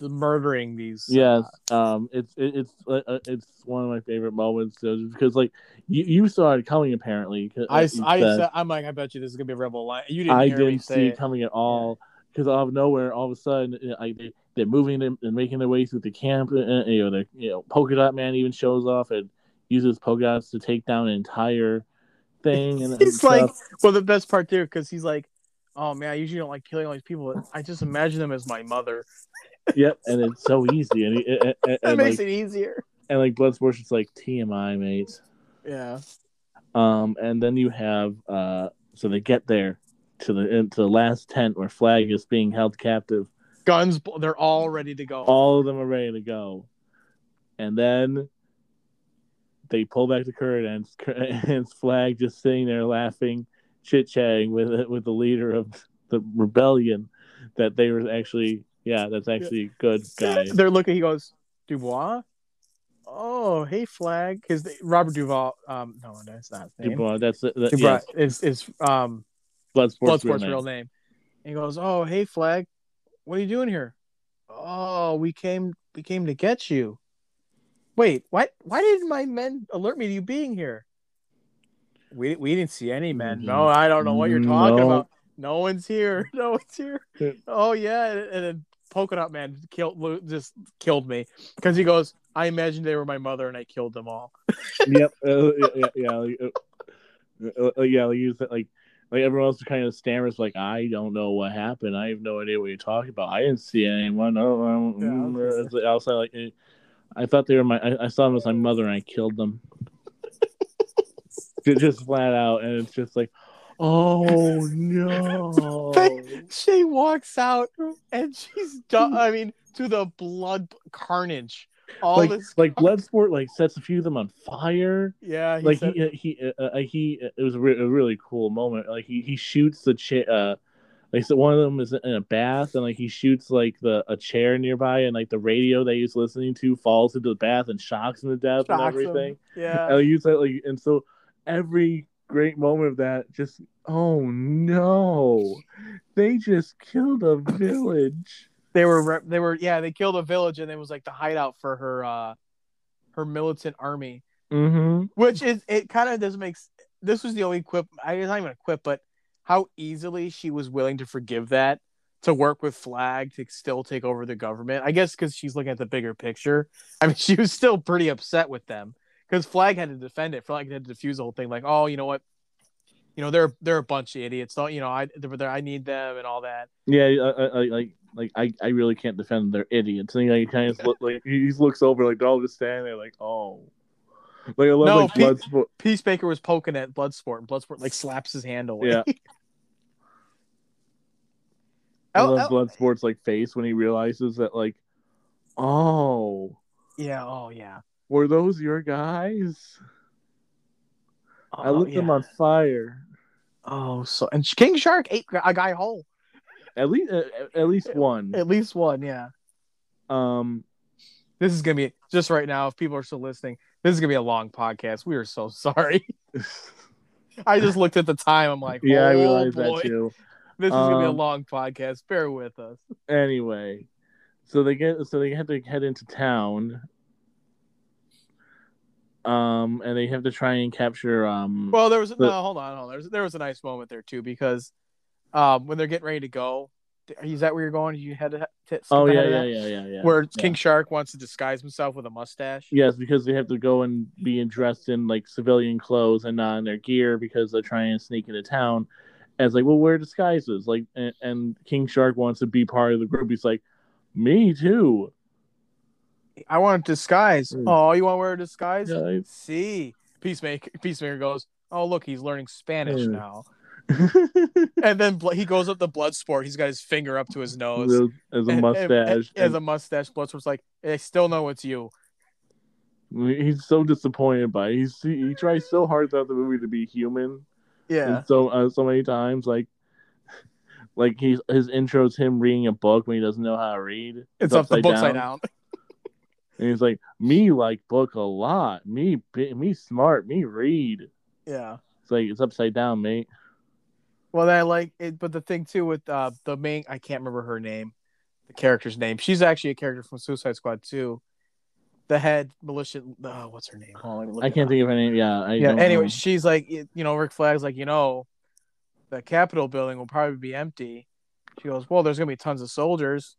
murdering these. Yes, uh, um, it's it, it's uh, uh, it's one of my favorite moments uh, because like you, you saw it coming apparently. 'cause, I, I said. I'm like, I bet you this is gonna be a rebel line. You didn't I didn't see it. it coming at all because out of nowhere, all of a sudden, uh, I, they, they're moving them and making their way through the camp. And, you know, the you know, polka dot man even shows off and uses polka dots to take down an entire thing. And, and He's like, well, the best part there because he's like, oh man, I usually don't like killing all these people. but I just imagine them as my mother. yep, and it's so easy, and, and, and, That makes like, it easier. and like Bloodsport's just like TMI, mate. Yeah. Um, and then you have uh, so they get there to the into the last tent where Flag is being held captive. Guns, they're all ready to go. all of them are ready to go, and then they pull back the curtain, and, and Flag just sitting there laughing, chit chatting with with the leader of the rebellion. That they were actually, yeah, that's actually good guy. They're looking. He goes, Dubois. Oh, hey, Flag. Because Robert Duvall. Um, no, that's not his name. Dubois, that's that, Dubois yes, is is um Bloodsport's, Bloodsport's real real name. name. And he goes, "Oh, hey, Flag, what are you doing here? Oh, we came we came to get you. Wait, what? Why didn't my men alert me to you being here? We we didn't see any men. No, I don't know what you're talking No. about. No one's here. No one's here. oh yeah, and, and then Polka Dot Man killed just killed me because he goes. I imagined they were my mother and I killed them all. yep, uh, yeah, yeah, yeah, like, uh, uh, yeah. Like, you said, like, like everyone else kind of stammers, like, I don't know what happened. I have no idea what you're talking about. I didn't see anyone. No, um, Yeah, I was mm, like, outside, like, eh, I thought they were my. I, I saw them as my mother, and I killed them. Just flat out, and it's just like, oh no. She walks out and she's done. I mean, to the blood carnage. All like, this, like Bloodsport, like sets a few of them on fire. yeah. He like said, he he uh, uh, he it was a, re- a really cool moment like he he shoots the chair uh like so one of them is in a bath and like he shoots like the a chair nearby and like the radio that he's listening to falls into the bath and shocks him to death and shocks him. everything Yeah. and you said like and so every great moment of that just oh no they just killed a village they were they were yeah they killed a village and it was like the hideout for her uh her militant army. Mm-hmm. Which is it kind of doesn't make this was the only quip i not even a quip but how easily she was willing to forgive that to work with flag to still take over the government. I guess because she's looking at the bigger picture. I mean she was still pretty upset with them because flag had to defend it. Flag had to defuse the whole thing like oh you know what? You know they're they're a bunch of idiots. Don't you know i i need them and all that. Yeah, I, I, I like like I, I really can't defend. They're idiots. And he kind of look, like he looks over like they're all just standing there like oh, like I love No, like Pete- Bloodsport. Peacemaker was poking at Bloodsport, and Bloodsport like slaps his hand away. Yeah. I love oh. Bloodsport's like face when he realizes that like oh, yeah. Oh yeah. were those your guys? I Oh, lit them on fire. Oh, so and King Shark ate a guy whole. At least uh, at least one. At least one. Yeah. Um, This is gonna be just right now. If people are still listening, this is gonna be a long podcast. We are so sorry. I just looked at the time. I'm like, yeah, I oh, realize boy. that too. This is gonna be a Um, long podcast. Bear with us. anyway so they get so they have to head into town um and they have to try and capture um Well, there was the- no. Hold on, hold on. There was, there was a nice moment there too because, um, when they're getting ready to go, is that where you're going? You had to, skip oh yeah yeah yeah yeah yeah where. King Shark wants to disguise himself with a mustache. yes because they have to go and be dressed in like civilian clothes and not in their gear because they're trying to sneak into town As like well wear disguises like and, and king shark wants to be part of the group he's like me too I want to disguise. Mm. Oh, you want to wear a disguise? Yeah. See, Peacemaker. Peacemaker goes. Oh, look, he's learning Spanish Mm. now. And then he goes up to Bloodsport. He's got his finger up to his nose. as a And- and- mustache and- as a mustache. Bloodsport's like, I still know it's you. He's so disappointed by it. He's he, he tries so hard throughout the movie to be human, Yeah. and so uh, so many times like like he's his intro is him reading a book when he doesn't know how to read. It's up the book side down. and he's like, "Me like book a lot. Me me smart. Me read." Yeah. It's like it's upside down, mate. Well, I like it, but the thing too with uh, the main, I can't remember her name, the character's name. She's actually a character from Suicide Squad too. The head militia. Oh, what's her name? Hold on, let me look I can't think of her name. Yeah. I Yeah. Anyway, know. she's like, you know, Rick Flag's like, you know, the Capitol building will probably be empty. She goes, well, there's gonna be tons of soldiers.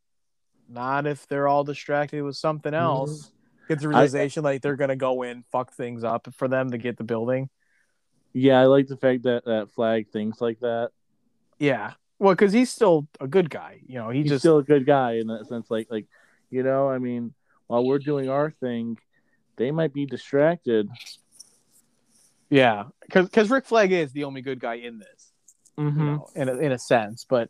Not if they're all distracted with something else. Get the realization like they're gonna go in, fuck things up for them to get the building. Yeah, I like the fact that that flag thinks like that. Yeah. Well, because he's still a good guy. You know, he He's just still a good guy in that sense. Like, like, you know, I mean, while we're doing our thing, they might be distracted. yeah, because because Rick Flag is the only good guy in this. Mm-hmm. know, in a, in a sense. But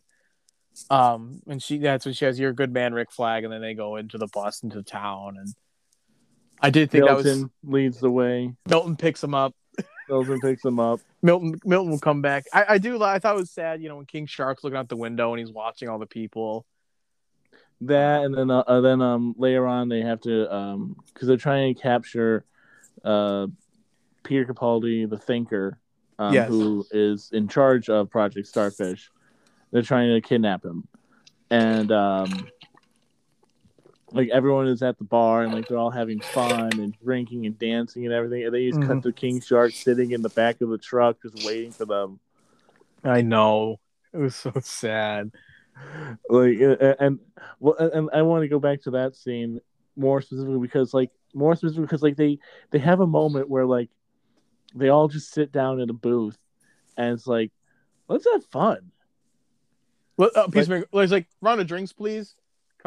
um, and she that's when she has your good man Rick Flag, and then they go into the bus into town, and I did think Milton that was leads the way. Milton picks him up. Milton picks him up. Milton Milton will come back. I, I do. I thought it was sad, you know, when King Shark's looking out the window and he's watching all the people. That and then uh, then um later on they have to um because they're trying to capture uh Peter Capaldi the Thinker um, Yes. who is in charge of Project Starfish. They're trying to kidnap him, and um like everyone is at the bar and like they're all having fun and drinking and dancing and everything. And they just cut Mhm. to King Shark sitting in the back of the truck just waiting for them. I know it was so sad. like and well and I want to go back to that scene more specifically because like more specifically because like they they have a moment where like they all just sit down in a booth and it's like let's have fun Let- Uh, Peacemaker, it's like round of drinks, please.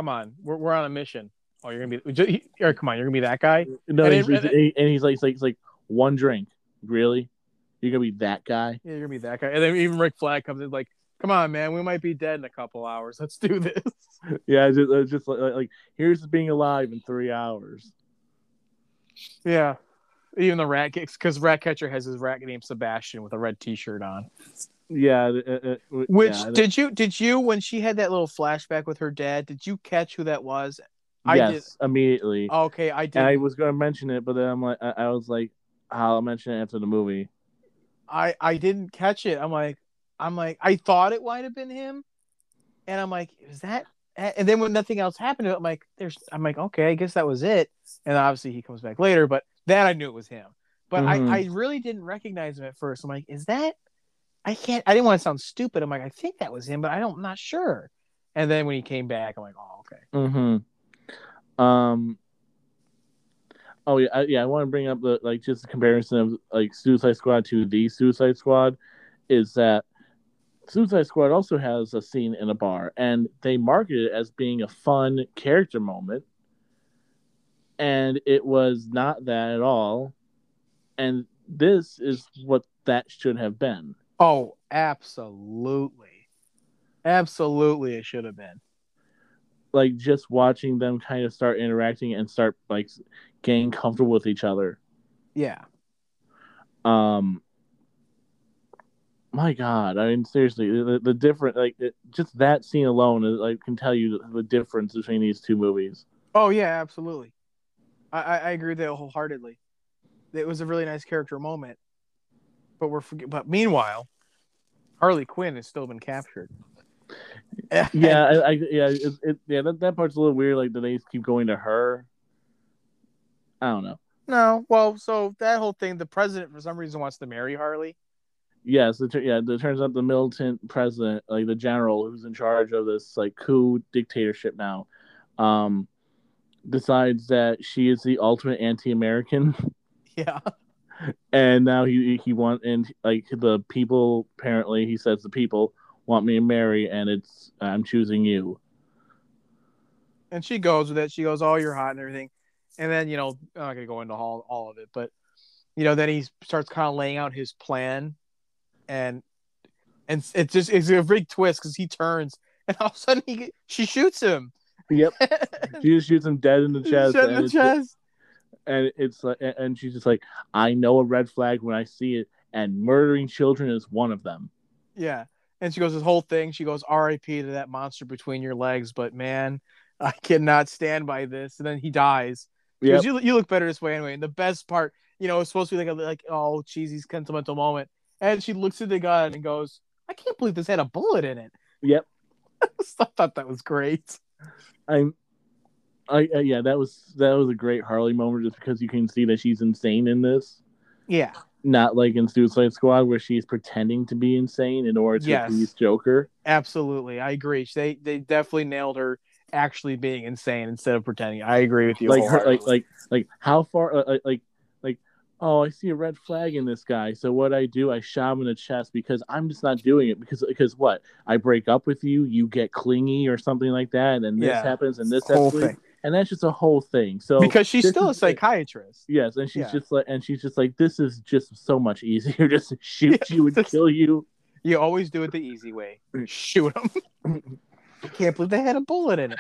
Come on, we're we're on a mission. Oh, you're gonna be. ju- Or come on, you're gonna be that guy. no And he's, it- he's- and he's like he's like, he's like one drink really you're gonna be that guy Yeah, you're gonna be that guy. And then even Rick Flag comes in like, "Come on, man, we might be dead in a couple hours. Let's do this." yeah it's just, it's just like, like here's being alive in three hours Yeah, even the rat kicks because Ratcatcher has his rat named Sebastian with a red T-shirt on. Yeah it- it- it- Which yeah, did you did you when she had that little flashback with her dad? Did you catch who that was? I yes immediately Okay, I did. I was gonna mention it but then I'm like I, I was like I'll mention it after the movie I I didn't catch it. I'm like I'm like I thought it might have been him, and I'm like, is that? And then when nothing else happened, I'm like, there's. I'm like, okay, I guess that was it. And obviously he comes back later, but that I knew it was him. But Mhm. I I really didn't recognize him at first. I'm like, is that? I can't. I didn't want to sound stupid. I'm like, I think that was him, but I don't. I'm not sure. And then when he came back, I'm like, oh okay. Mm-hmm. Um. Oh yeah, I, yeah. I want to bring up the like just the comparison of like Suicide Squad to the Suicide Squad, is that Suicide Squad also has a scene in a bar, and they market it as being a fun character moment, and it was not that at all, and this is what that should have been. Oh, absolutely, absolutely, it should have been. Like just watching them kind of start interacting and start like getting comfortable with each other. Yeah. um my god i mean seriously the, the different like it, just that scene alone is, like can tell you the, the difference between these two movies Oh yeah, absolutely. I, I, I agree with that wholeheartedly. It was a really nice character moment, but we're forget. But meanwhile, Harley Quinn has still been captured. yeah I, I yeah it, it, yeah that, that part's a little weird like do they keep going to her i don't know no, well, so that whole thing, the president for some reason wants to marry Harley. yes it, yeah it turns out the militant president like the general who's in charge of this like coup dictatorship now um decides that she is the ultimate anti-american Yeah. And now he he want and like the people apparently he says the people want me to marry and it's I'm choosing you. And she goes with it. She goes, "Oh, you're hot and everything." And then you know, I'm not gonna go into all all of it, but you know, then he starts kind of laying out his plan, and and it just it's a big twist because he turns and all of a sudden he she shoots him. Yep. She just shoots him dead in the chest. In the it's, chest. And it's like and she's just like, I know a red flag when I see it, and murdering children is one of them. Yeah. And she goes, this whole thing, she goes, RIP to that monster between your legs, but man, I cannot stand by this. And then he dies. Yeah. Because you, you look better this way anyway. And the best part, you know, it's supposed to be like a like, oh, cheesy sentimental moment. And she looks at the gun and goes, I can't believe this had a bullet in it. Yep. I thought that was great. I'm. I, I yeah, that was that was a great Harley moment just because you can see that she's insane in this, Yeah. not like in Suicide Squad where she's pretending to be insane in order to Yes. please Joker. Absolutely. I agree. They they definitely nailed her actually being insane instead of pretending. I agree with you. like her, like like like how far uh, uh, like like oh I see a red flag in this guy so what I do I shot him in the chest because I'm just not doing it because because what I break up with you you get clingy or something like that and then this Yeah. happens and this whole happens thing. And that's just a whole thing so Because she's still a is- psychiatrist. yes and she's Yeah. just like and she's just like this is just so much easier just to shoot Yeah, you and kill you You always do it the easy way. Shoot them. Can't believe they had a bullet in it.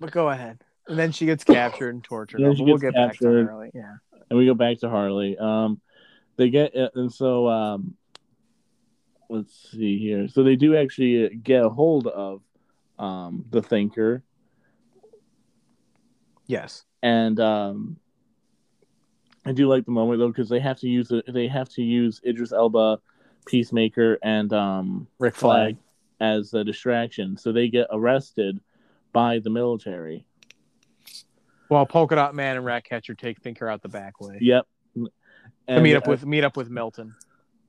But go ahead. And then she gets captured and tortured. She we'll get back to captured. Harley. Yeah. and we go back to Harley. Um, they get uh, and so um, let's see here. So they do actually get a hold of um the Thinker, Yes. and um, I do like the moment though because they have to use. They have to use Idris Elba, Peacemaker, and um Rick Flag Flag. as a distraction. So they get arrested by the military. While Polka Dot Man and Ratcatcher take Thinker out the back way. Yep. And meet up uh, with meet up with Milton.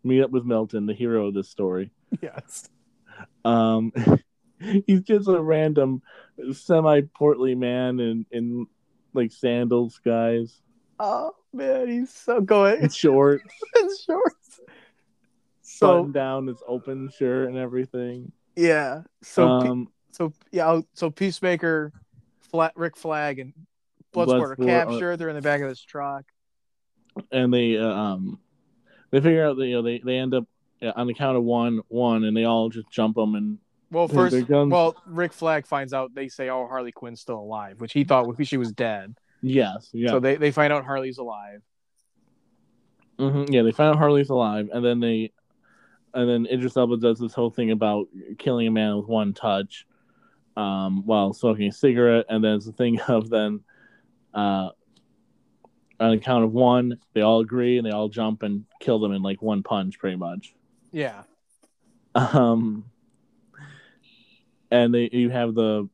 meet up with Milton, the hero of this story. Yes. Um, he's just a random, semi-portly man in in like sandals, guys, Oh man, he's so good. short, His shorts. So button down his open shirt and everything. yeah. So Pe- um, so yeah. oh, So Peacemaker, Flat Rick Flag, and Bloodsport are Bloodsport, uh, captured. They're in the back of this truck. and they uh, um they figure out that you know they they end up uh, on the count of one one, and they all just jump them and Well, first, well, Rick Flag finds out. They say, "Oh, Harley Quinn's still alive," which he thought she was dead. yes, yeah, So they, they find out Harley's alive. hmm yeah. They find out Harley's alive, and then they and then Idris Elba does this whole thing about killing a man with one touch, um, while smoking a cigarette, and then it's the thing of then, uh, on the count of one, they all agree and they all jump and kill them in like one punch, pretty much. Yeah, Um, and they you have the,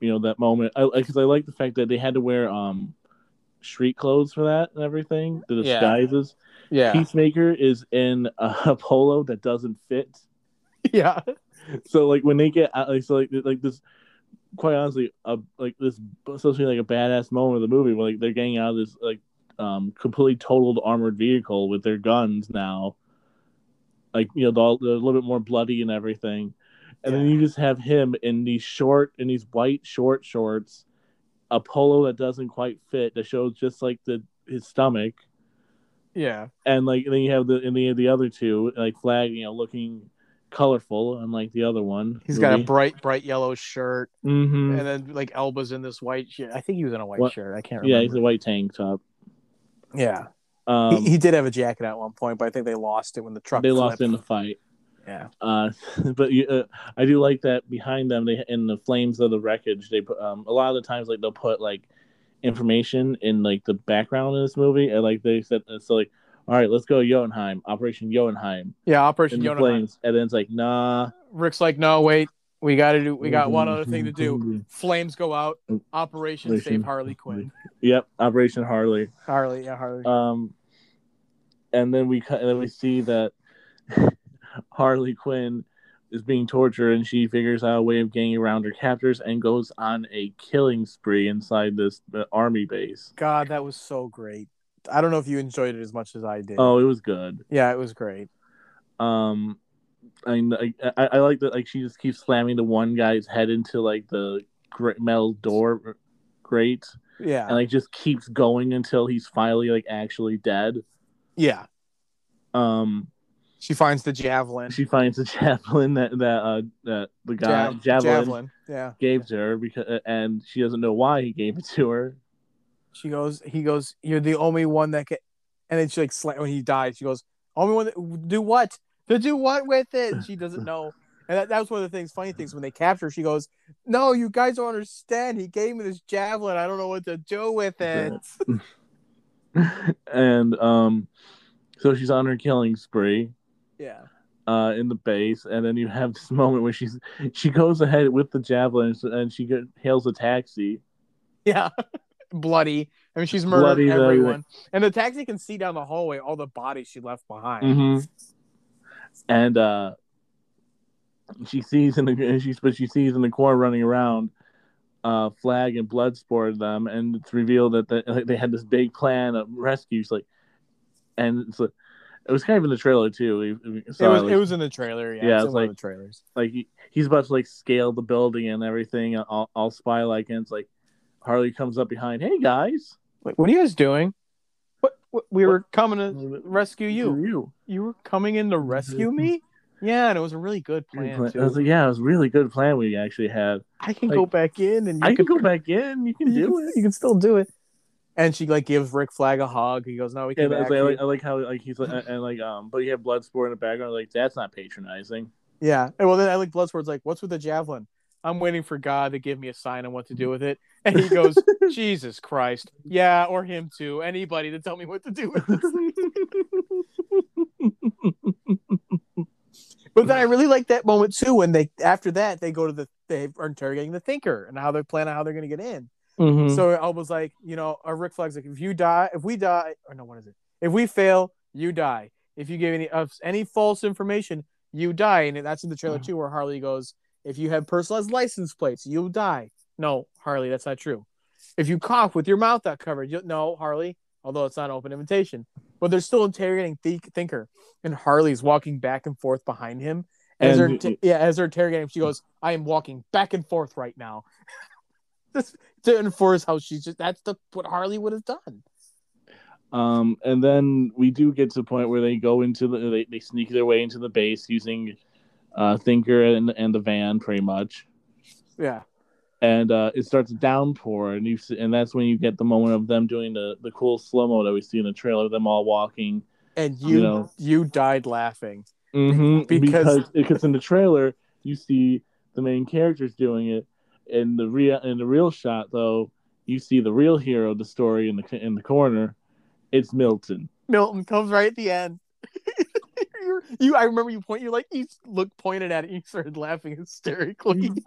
you know, that moment. I because I like the fact that they had to wear um, street clothes for that and everything, the disguises. yeah, Peacemaker is in a polo that doesn't fit. yeah, So like when they get out, like so like like this, quite honestly, uh, like this supposed to be like a badass moment of the movie where like they're getting out of this like um completely totaled armored vehicle with their guns now, like you know they're, all- they're a little bit more bloody and everything, and then you just have him in these short in these white short shorts, a polo that doesn't quite fit that shows just like the his stomach. Yeah, and like then you have the and the the other two like flag you know looking colorful unlike the other one He's got a bright, bright yellow shirt, mm-hmm. and then like Elba's in this white shirt. I think he was in a white What- shirt. I can't yeah he's a white tank top. Yeah, um he, he did have a jacket at one point, but I think they lost it when the truck. they lost in the fight Yeah, uh but you, uh, i do like that behind them they in the flames of the wreckage they put um a lot of the times like they'll put like information in like the background of this movie and like they said so like all right let's go jotunheim operation jotunheim yeah. Operation in Jotunheim. flames and then it's like nah Rick's like, no, wait, we got to do. We got one other thing to do. Mm-hmm. Flames go out. Operation Operation- Save Harley Quinn. yep operation harley Harley, yeah, Harley. Um, and then we cut, and then we see that Harley Quinn is being tortured, and she figures out a way of getting around her captors and goes on a killing spree inside this uh, army base. God, that was so great. I don't know if you enjoyed it as much as I did. Oh, it was good. yeah, it was great. Um, I, I I like that. Like she just keeps slamming the one guy's head into like the metal door grate, Yeah, and like just keeps going until he's finally like actually dead. yeah. Um, She finds the javelin. she finds the javelin that that uh that the guy Jav- javelin, Yeah. gave to her because and she doesn't know why he gave it to her. She goes. He goes. You're the only one that can. And then she like slam when he died. She goes. Only one that do what to do what with it. She doesn't know. And that, that was one of the things. Funny things when they capture. her, She goes. No, you guys don't understand. He gave me this javelin. I don't know what to do with it. and um, so she's on her killing spree. Yeah. uh, in the base, and then you have this moment where she's she goes ahead with the javelin and she get, hails a taxi. Yeah, bloody. I mean, she's murdered Bloody, bloody. everyone, and the taxi can see down the hallway all the bodies she left behind. Mm-hmm. And uh, she sees in the she's but she sees in the corner running around uh, Flag and Bloodsport them, and it's revealed that they, like, they had this big plan of rescues. Like, and it's like, it was kind of in the trailer too. We, we It saw, was like, it was in the trailer. Yeah, Yeah, it's it's in one of like- the trailers. like he, he's about to like scale the building and everything, all, all spy like, and it's like Harley comes up behind. Hey guys, Wait, what are you guys doing? What, what we were coming to rescue you. you. You were coming in to rescue me? Yeah, and it was a really good plan I was too. like, yeah, it was a really good plan we actually had. I can like, go back in and you I can go back in. You can do it. you can still do it. And she like gives Rick Flag a hug. He goes, "No, we can't." I, like, I, like, I like how like he's like and like um, but you have Bloodsport in the background. Like that's not patronizing. Yeah. And well, then I like Bloodsport's like, "What's with the javelin?" I'm waiting for God to give me a sign on what to do with it. And he goes, "Jesus Christ, yeah, or him too. Anybody to tell me what to do with this." But then I really like that moment too when they after that they go to the they are interrogating the thinker and how they plan planning how they're going to get in. Mhm. So I was like, you know, a Rick Flag's like, if you die, if we die, or no, what is it? If we fail, you die. If you give any of any false information, you die. And that's in the trailer too, where Harley goes, if you have personalized license plates, you'll die. No, Harley, that's not true. If you cough with your mouth not covered, you no, Harley, although it's not an open invitation. But they're still interrogating Think- Thinker, and Harley's walking back and forth behind him. As And- they're, yeah, as they're interrogating him, she goes, "I am walking back and forth right now." This to enforce how she's just that's the what Harley would have done. Um, and then we do get to the point where they go into the they, they sneak their way into the base using uh Thinker and and the van pretty much. Yeah. And uh, it starts to downpour, and you see, and that's when you get the moment of them doing the, the cool slow mo that we see in the trailer, them all walking. And you You you, died laughing. Mm-hmm. Because- Because because in the trailer you see the main characters doing it. In the real in the real shot though, you see the real hero of the story in the in the corner. It's Milton. Milton comes right at the end. You're- I remember you point you like you look pointed at it and you started laughing hysterically.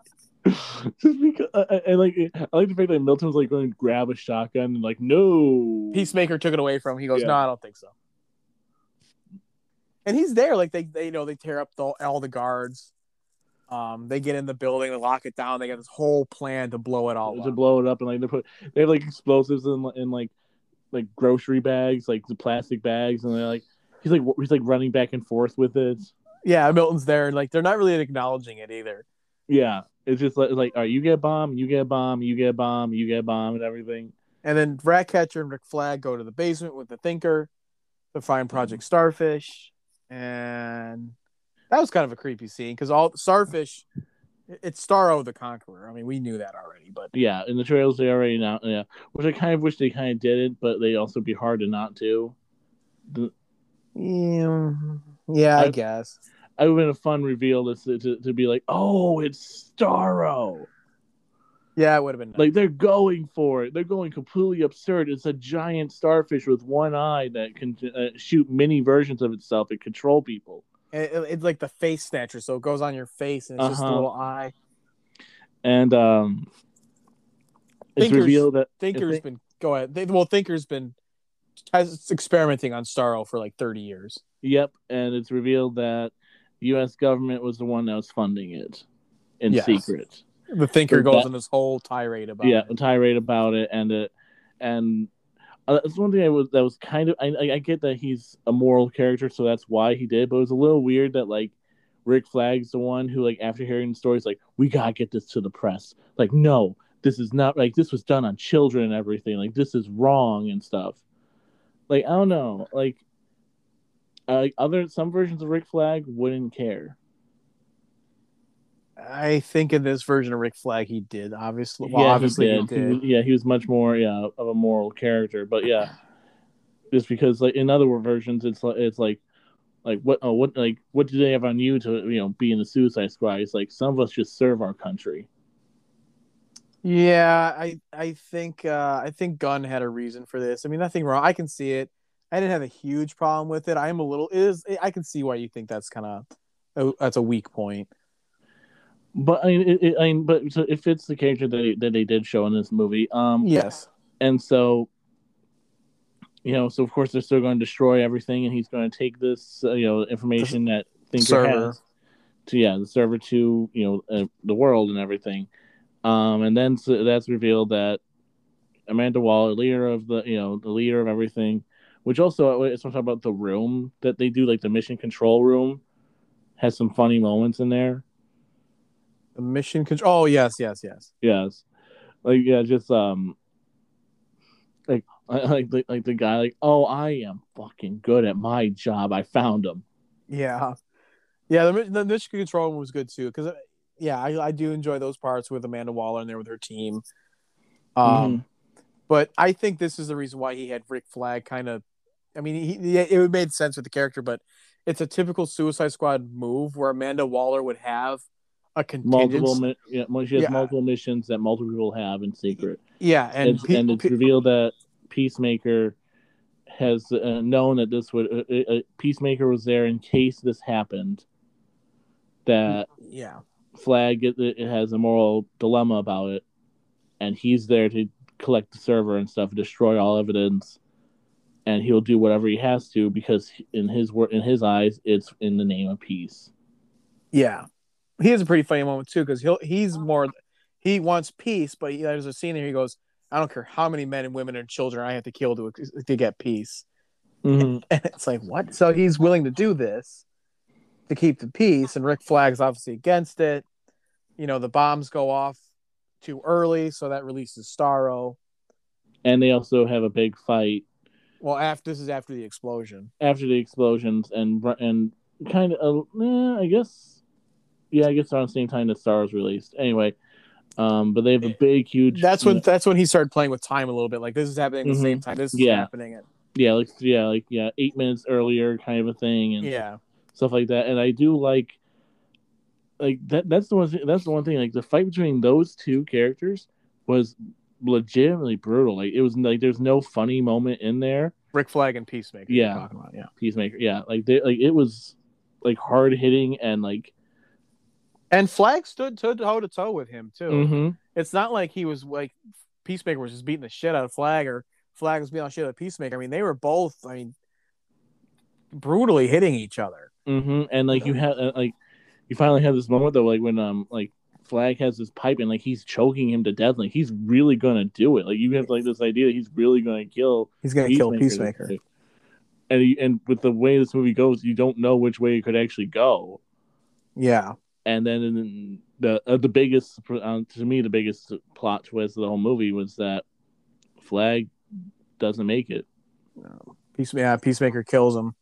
Just because I, I, I like I like the fact that Milton was like going to grab a shotgun and like no Peacemaker took it away from him. He goes, Yeah. No, I don't think so. And he's there, like they, they you know, they tear up the, all the guards. Um, they get in the building, they lock it down. They got this whole plan to blow it all to up. blow it up and like they put they have like explosives in in like like grocery bags like the plastic bags and they're like he's like he's like running back and forth with it. Yeah, Milton's there, and like they're not really acknowledging it either. Yeah, it's just like, like all right, you get bomb, you get bomb, you get bomb, you get bomb, and everything. And then Ratcatcher and Rick Flag go to the basement with the Thinker to find Project Starfish, and that was kind of a creepy scene because all Starfish, it's Starro the Conqueror. I mean, we knew that already, but Yeah, in the trails they already now. Yeah, which I kind of wish they kind of did it, but they also be hard to not do. The, yeah, yeah, I, I- guess. it would have been a fun reveal to, to to be like, oh, it's Starro. Yeah, it would have been nice. Like they're going for it. They're going completely absurd. It's a giant starfish with one eye that can uh, shoot mini versions of itself and control people. It- it- it's like the face snatcher, so it goes on your face and it's just a Uh-huh. little eye. And um, it's Thinkers- revealed that Thinker's Think- been go ahead. They, well, Thinker's been has experimenting on Starro for like thirty years. Yep, and it's revealed that the U.S. government was the one that was funding it in Yes. secret. The Thinker But goes that- on this whole tirade about yeah, it. a tirade about it, and it, and uh, that's one thing I was that was kind of I, I get that he's a moral character, so that's why he did. But it was a little weird that like Rick Flag's the one who like after hearing the stories like we gotta get this to the press. Like no, this is not like this was done on children and everything. Like this is wrong and stuff. Like I don't know, like. Uh, other some versions of Rick Flag wouldn't care. I think in this version of Rick Flag, he did. Obviously, well, yeah, obviously he he did. did. was- yeah, he was much more yeah of a moral character. But yeah, just because like in other versions, it's like it's like like what oh, what like what do they have on you to you know be in the Suicide Squad? It's like some of us just serve our country. Yeah, I I think uh, I think Gunn had a reason for this. I mean, nothing wrong. I can see it. I didn't have a huge problem with it. I am a little it is I can see why you think that's kind of uh, that's a weak point. But I mean, it, it, I mean, but so it fits the character that they, that they did show in this movie. Um, Yes. and so you know so of course they're still going to destroy everything and he's going to take this uh, you know information that thinker server. has to yeah the server to you know uh, the world and everything um and then so that's revealed that amanda waller leader of the you know the leader of everything which also it's talking about the room that they do like the mission control room has some funny moments in there The mission control. Oh yes, yes, yes. Yes, like yeah, just um, like like like, like the guy like, oh, I am fucking good at my job. I found him. Yeah, yeah. The, the mission control one was good too because yeah, I, I do enjoy those parts with Amanda Waller in there with her team. Um, Mm-hmm. but I think this is the reason why he had Rick Flag kind of. I mean, he, he it would made sense with the character, but it's a typical Suicide Squad move where Amanda Waller would have a contingent. Multiple, yeah, she has Yeah. multiple missions that multiple people have in secret, yeah, and, and, pe- and it's pe- revealed that Peacemaker has uh, known that this would uh, uh, Peacemaker was there in case this happened. That yeah, Flag it, it has a moral dilemma about it, and he's there to collect the server and stuff, destroy all evidence, and he'll do whatever he has to because in his wor- in his eyes, it's in the name of peace. yeah. He has a pretty funny moment too because he'll he's more he wants peace, but he, there's a scene there he goes, "I don't care how many men and women and children I have to kill to to get peace." Mm-hmm. And it's like, what? So he's willing to do this to keep the peace, and Rick Flag's obviously against it. You know, the bombs go off too early, so that releases Starro. And they also have a big fight Well, after this is after the explosion. after the explosions, and and kind of, uh, I guess, yeah, I guess around the same time that Starro was released. Anyway, um, but they have a big, huge. That's when that's when he started playing with time a little bit. Like this is happening at the same time. This is Yeah. happening. At, yeah, like yeah, like yeah, eight minutes earlier, kind of a thing, and yeah, stuff like that. And I do like like that that's the one thing, that's the one thing like the fight between those two characters was legitimately brutal. Like it was like there's no funny moment in there. Rick Flag and Peacemaker. Yeah. you're talking about, yeah. Peacemaker. Yeah, like they like it was like hard hitting and like And Flag stood toe to toe with him too. mhm. It's not like he was like Peacemaker was just beating the shit out of Flag or Flag was beating the shit out of Peacemaker. I mean, they were both. I mean, brutally hitting each other. Mhm. And like you had uh, like you finally have this moment though like when um like Flag has this pipe and like he's choking him to death like he's really gonna do it. Like you have like this idea that he's really gonna kill He's gonna kill Peacemaker. Peacemaker. And he, and with the way this movie goes, you don't know which way it could actually go. Yeah, And then in the uh, the biggest uh, to me the biggest plot twist of the whole movie was that Flag doesn't make it. Peace, yeah, Peacemaker kills him.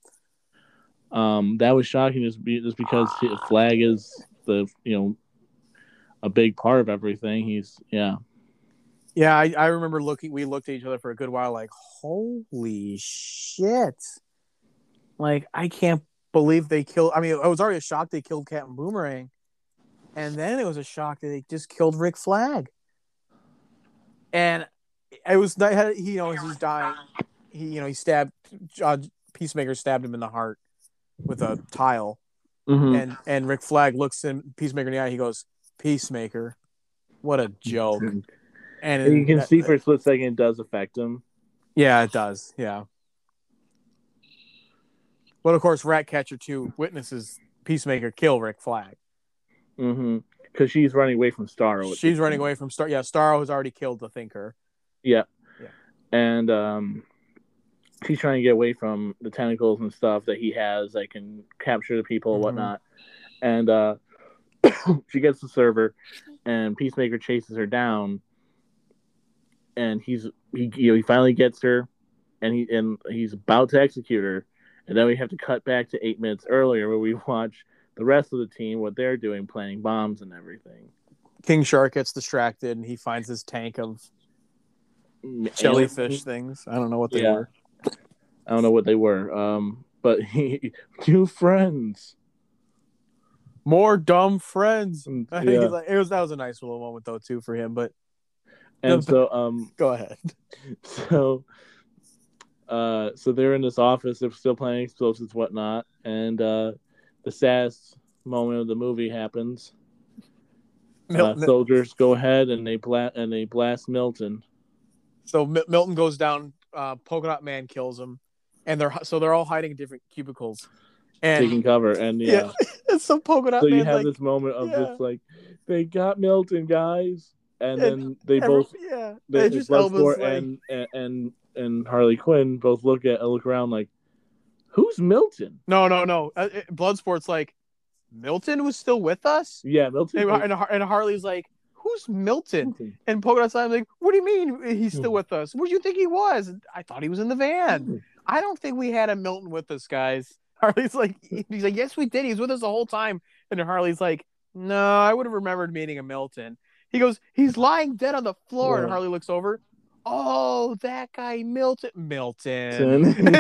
Um, that was shocking just, be, just because Flag is the you know a big part of everything. He's yeah Yeah, I, I remember looking. We looked at each other for a good while, like, holy shit! Like, I can't believe they killed. I mean, I was already a shock they killed Captain Boomerang, and then it was a shock that they just killed Rick Flag. And it was he, you know, he's dying, he, you know, he stabbed uh, Peacemaker stabbed him in the heart with a tile, Mhm. and and Rick Flag looks in Peacemaker in the eye. He goes, "Peacemaker, what a joke!" And And you can that- see for a split second it does affect him. Yeah, it does. Yeah. But of course, Ratcatcher 2 witnesses Peacemaker kill Rick Flag. Mm-hmm. Because she's running away from Starro. She's running away from Starro. Yeah, Starro has already killed the Thinker. Yeah. Yeah. And um, she's trying to get away from the tentacles and stuff that he has that can capture the people and Mhm. whatnot. And uh, she gets the server, and Peacemaker chases her down. And he's he you know he finally gets her, and he and he's about to execute her, and then we have to cut back to eight minutes earlier where we watch the rest of the team what they're doing, planting bombs and everything. King Shark gets distracted and he finds his tank of jellyfish things. I don't know what they Yeah. were. I don't know what they were. Um, but he two friends. More dumb friends. Mm, I think Yeah. it was that was a nice little moment though too for him. But And the- so um go ahead. so uh, so they're in this office. They're still playing explosives, whatnot, and uh, the saddest moment of the movie happens. Uh, soldiers go ahead and they blast and they blast Milton. so Mi- Milton goes down. Uh, Polka Dot Man kills him, and they're so they're all hiding in different cubicles. And taking cover and yeah. yeah, so Polka Dot so Man you have like, this moment of yeah. just like they got Milton guys and, And then they every- both yeah, they, just Bloodsport like, and, and and and Harley Quinn both look at look around like who's Milton? no, no, no. Uh, uh, Bloodsport's like Milton was still with us, Yeah, Milton. and, and, Har- and Harley's like, "Who's Milton?" Milton. And Polka Dot's like, "What do you mean he's still Hmm. with us? Where do you think he was? I thought he was in the van. I don't think we had a Milton with us, guys." Harley's like, he's like, "Yes, we did. He was with us the whole time." And then Harley's like, "No, I would have remembered meeting a Milton." He goes, "He's lying dead on the floor." And Yeah. Harley looks over. Oh, that guy, Milton. Milton.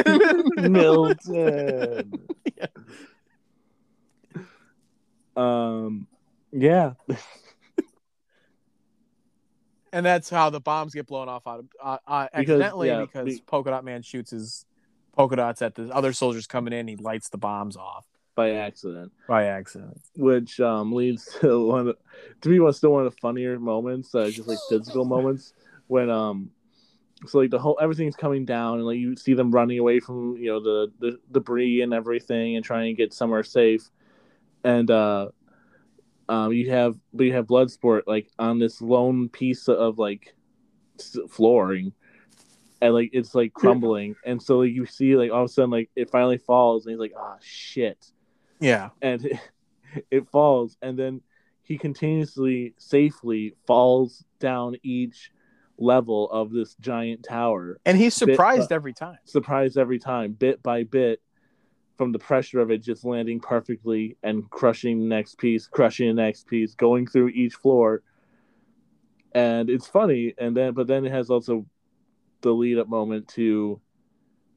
Milton. Yeah. Um, yeah, And that's how the bombs get blown off out of uh, uh, Because- accidentally yeah, because be- Polka Dot Man shoots his polka dots at the other soldiers coming in. He lights the bombs off by accident, by accident. which um leads to one of, to me was still one of the funnier moments, uh, just like physical moments when um. So like the whole everything's coming down and like you see them running away from you know the, the debris and everything and trying to get somewhere safe, and uh, um you have but you have Bloodsport like on this lone piece of like flooring, and like it's like crumbling, and so like, you see like all of a sudden like it finally falls and he's like ah shit, Yeah. and it falls. And then he continuously safely falls down each level of this giant tower. And he's surprised every time. surprised every time bit by bit from the pressure of it just landing perfectly and crushing the next piece crushing the next piece going through each floor. And it's funny and then but then it has also the lead up moment to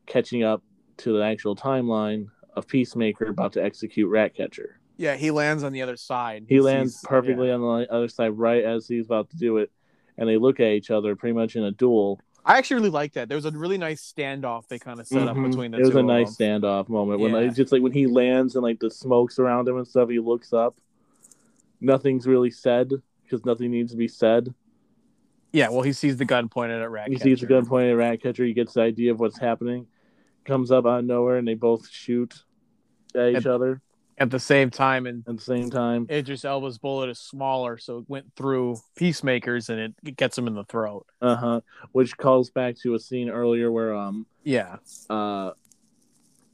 catching up to the actual timeline of peacemaker about to execute ratcatcher. Yeah, he lands on the other side. he lands perfectly on the other side right as he's about to do it and they look at each other pretty much in a duel. I actually really like that. There was a really nice standoff they kind of set up Mhm. between the it was a nice them. standoff moment when Yeah. just like when he lands and like the smokes around him and stuff he looks up nothing's really said because nothing needs to be said Yeah, well, he sees the gun pointed at Ratcatcher. he sees the gun pointed at ratcatcher he gets the idea of what's happening comes up out of nowhere and they both shoot at each And- other at the same time, and at the same time. Idris Elba's bullet is smaller, so it went through peacemakers and it, it gets him in the throat. uh-huh. Which calls back to a scene earlier where um Yeah, uh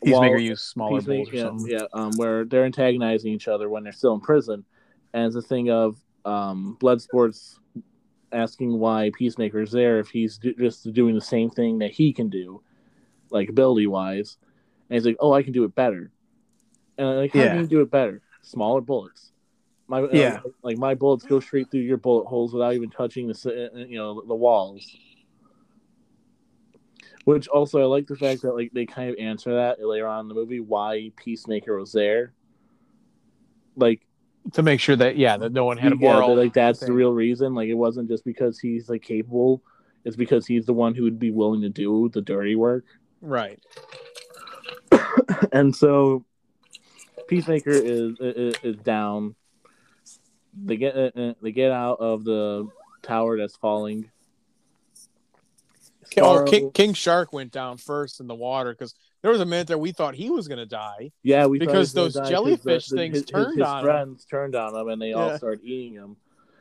peacemaker used smaller Peacemaker, bullets or yeah, something. yeah, um, where they're antagonizing each other when they're still in prison, and it's a thing of um, Bloodsport's asking why Peacemaker's there if he's do- just doing the same thing that he can do, like ability wise, and he's like, "Oh, I can do it better," and like, "How Yeah. can you do it better? Smaller bullets." My uh, Yeah. like my bullets go straight through your bullet holes without even touching the uh, you know the walls. Which also I like the fact that like they kind of answer that later on in the movie why Peacemaker was there. Like To make sure that yeah, that no one had a yeah, moral. that, like that's the real reason. Like it wasn't just because he's like capable. It's because he's the one who would be willing to do the dirty work. right. and so Peacemaker is is, is down. They get uh, uh, they get out of the tower that's falling. Oh, King, King Shark went down first in the water because there was a minute there we thought he was gonna die. Yeah, we Because those gonna die 'cause jellyfish the- things his, turned his, on him. friends turned on him, and they all started eating him.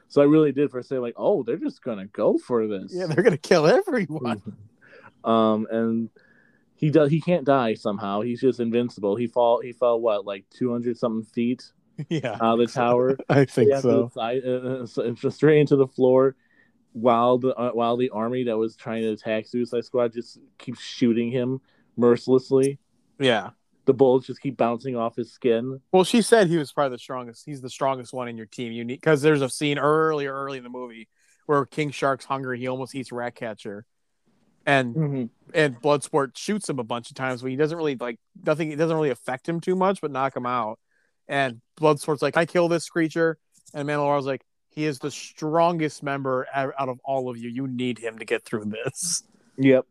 So I really did for say like, oh, they're just gonna go for this. Yeah, they're gonna kill everyone. um, and he does. He can't die somehow. He's just invincible. He fall. He fell what, like two hundred something feet yeah, out of the tower. I think Yeah, the side, uh, uh, so- just straight into the floor. While the uh, while the army that was trying to attack Suicide Squad just keeps shooting him mercilessly. Yeah. The bullets just keep bouncing off his skin. Well, she said he was probably the strongest. He's the strongest one in your team. You need because there's a scene early, early in the movie where King Shark's hungry. He almost eats Ratcatcher, and mm-hmm. and Bloodsport shoots him a bunch of times, but he doesn't really like nothing. It doesn't really affect him too much, but knock him out. And Bloodsport's like, "I kill this creature," and Amanda Waller's like, "He is the strongest member out of all of you. You need him to get through this." Yep.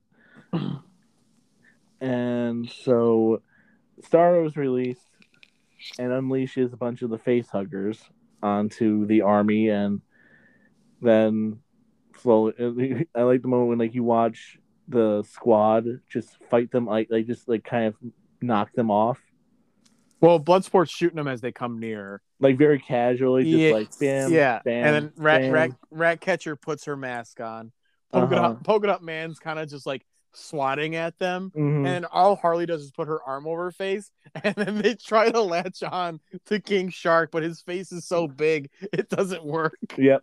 and so Starro was released. and unleashes a bunch of the face huggers onto the army, and then slowly. I like the moment when like you watch the squad just fight them like they just like kind of knock them off Well, Bloodsport's shooting them as they come near. like very casually, just Yeah, like bam, yeah, bam, and then Rat, bam. Rat Rat Catcher puts her mask on. Polka, Uh-huh. dot, polka dot man's kind of just like swatting at them, Mhm. and all Harley does is put her arm over her face, and then they try to latch on to King Shark, but his face is so big it doesn't work. Yep.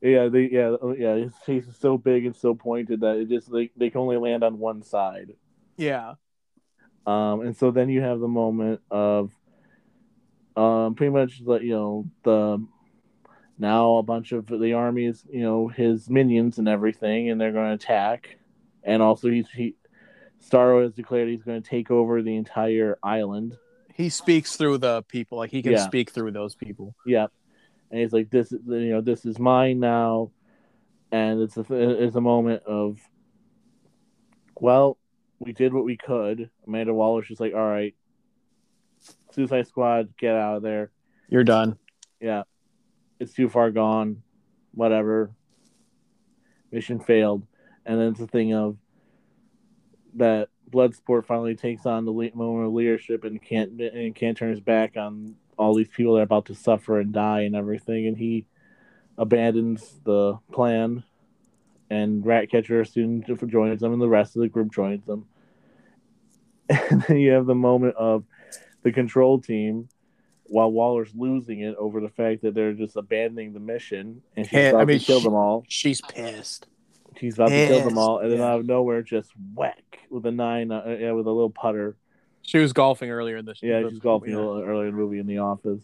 Yeah, they yeah oh, yeah his face is so big and so pointed that it just like they can only land on one side. Yeah, Um, and so then you have the moment of, um, pretty much the you know the now a bunch of the armies, you know, his minions and everything, and they're going to attack, and also he's he, Starro has declared he's going to take over the entire island. he speaks through the people, like he can Yeah. speak through those people. Yep, and he's like, this, you know, this is mine now, and it's a it's a moment of, well, we did what we could. Amanda Waller's just like, all right, Suicide Squad, get out of there. You're done. Yeah, it's too far gone. Whatever. Mission failed, and then it's a thing of that Bloodsport finally takes on the moment of leadership and can't and can't turn his back on all these people that are about to suffer and die and everything, and he abandons the plan. And Ratcatcher soon joins them, and the rest of the group joins them. And then you have the moment of the control team while Waller's losing it over the fact that they're just abandoning the mission and she's about I mean, to kill she- them all. She's pissed. She's about to kill them all, and then yeah. out of nowhere, just whack with a nine, uh, yeah, with a little putter. She was golfing earlier in the Yeah, the- she's golfing yeah. a little earlier in the movie in the office,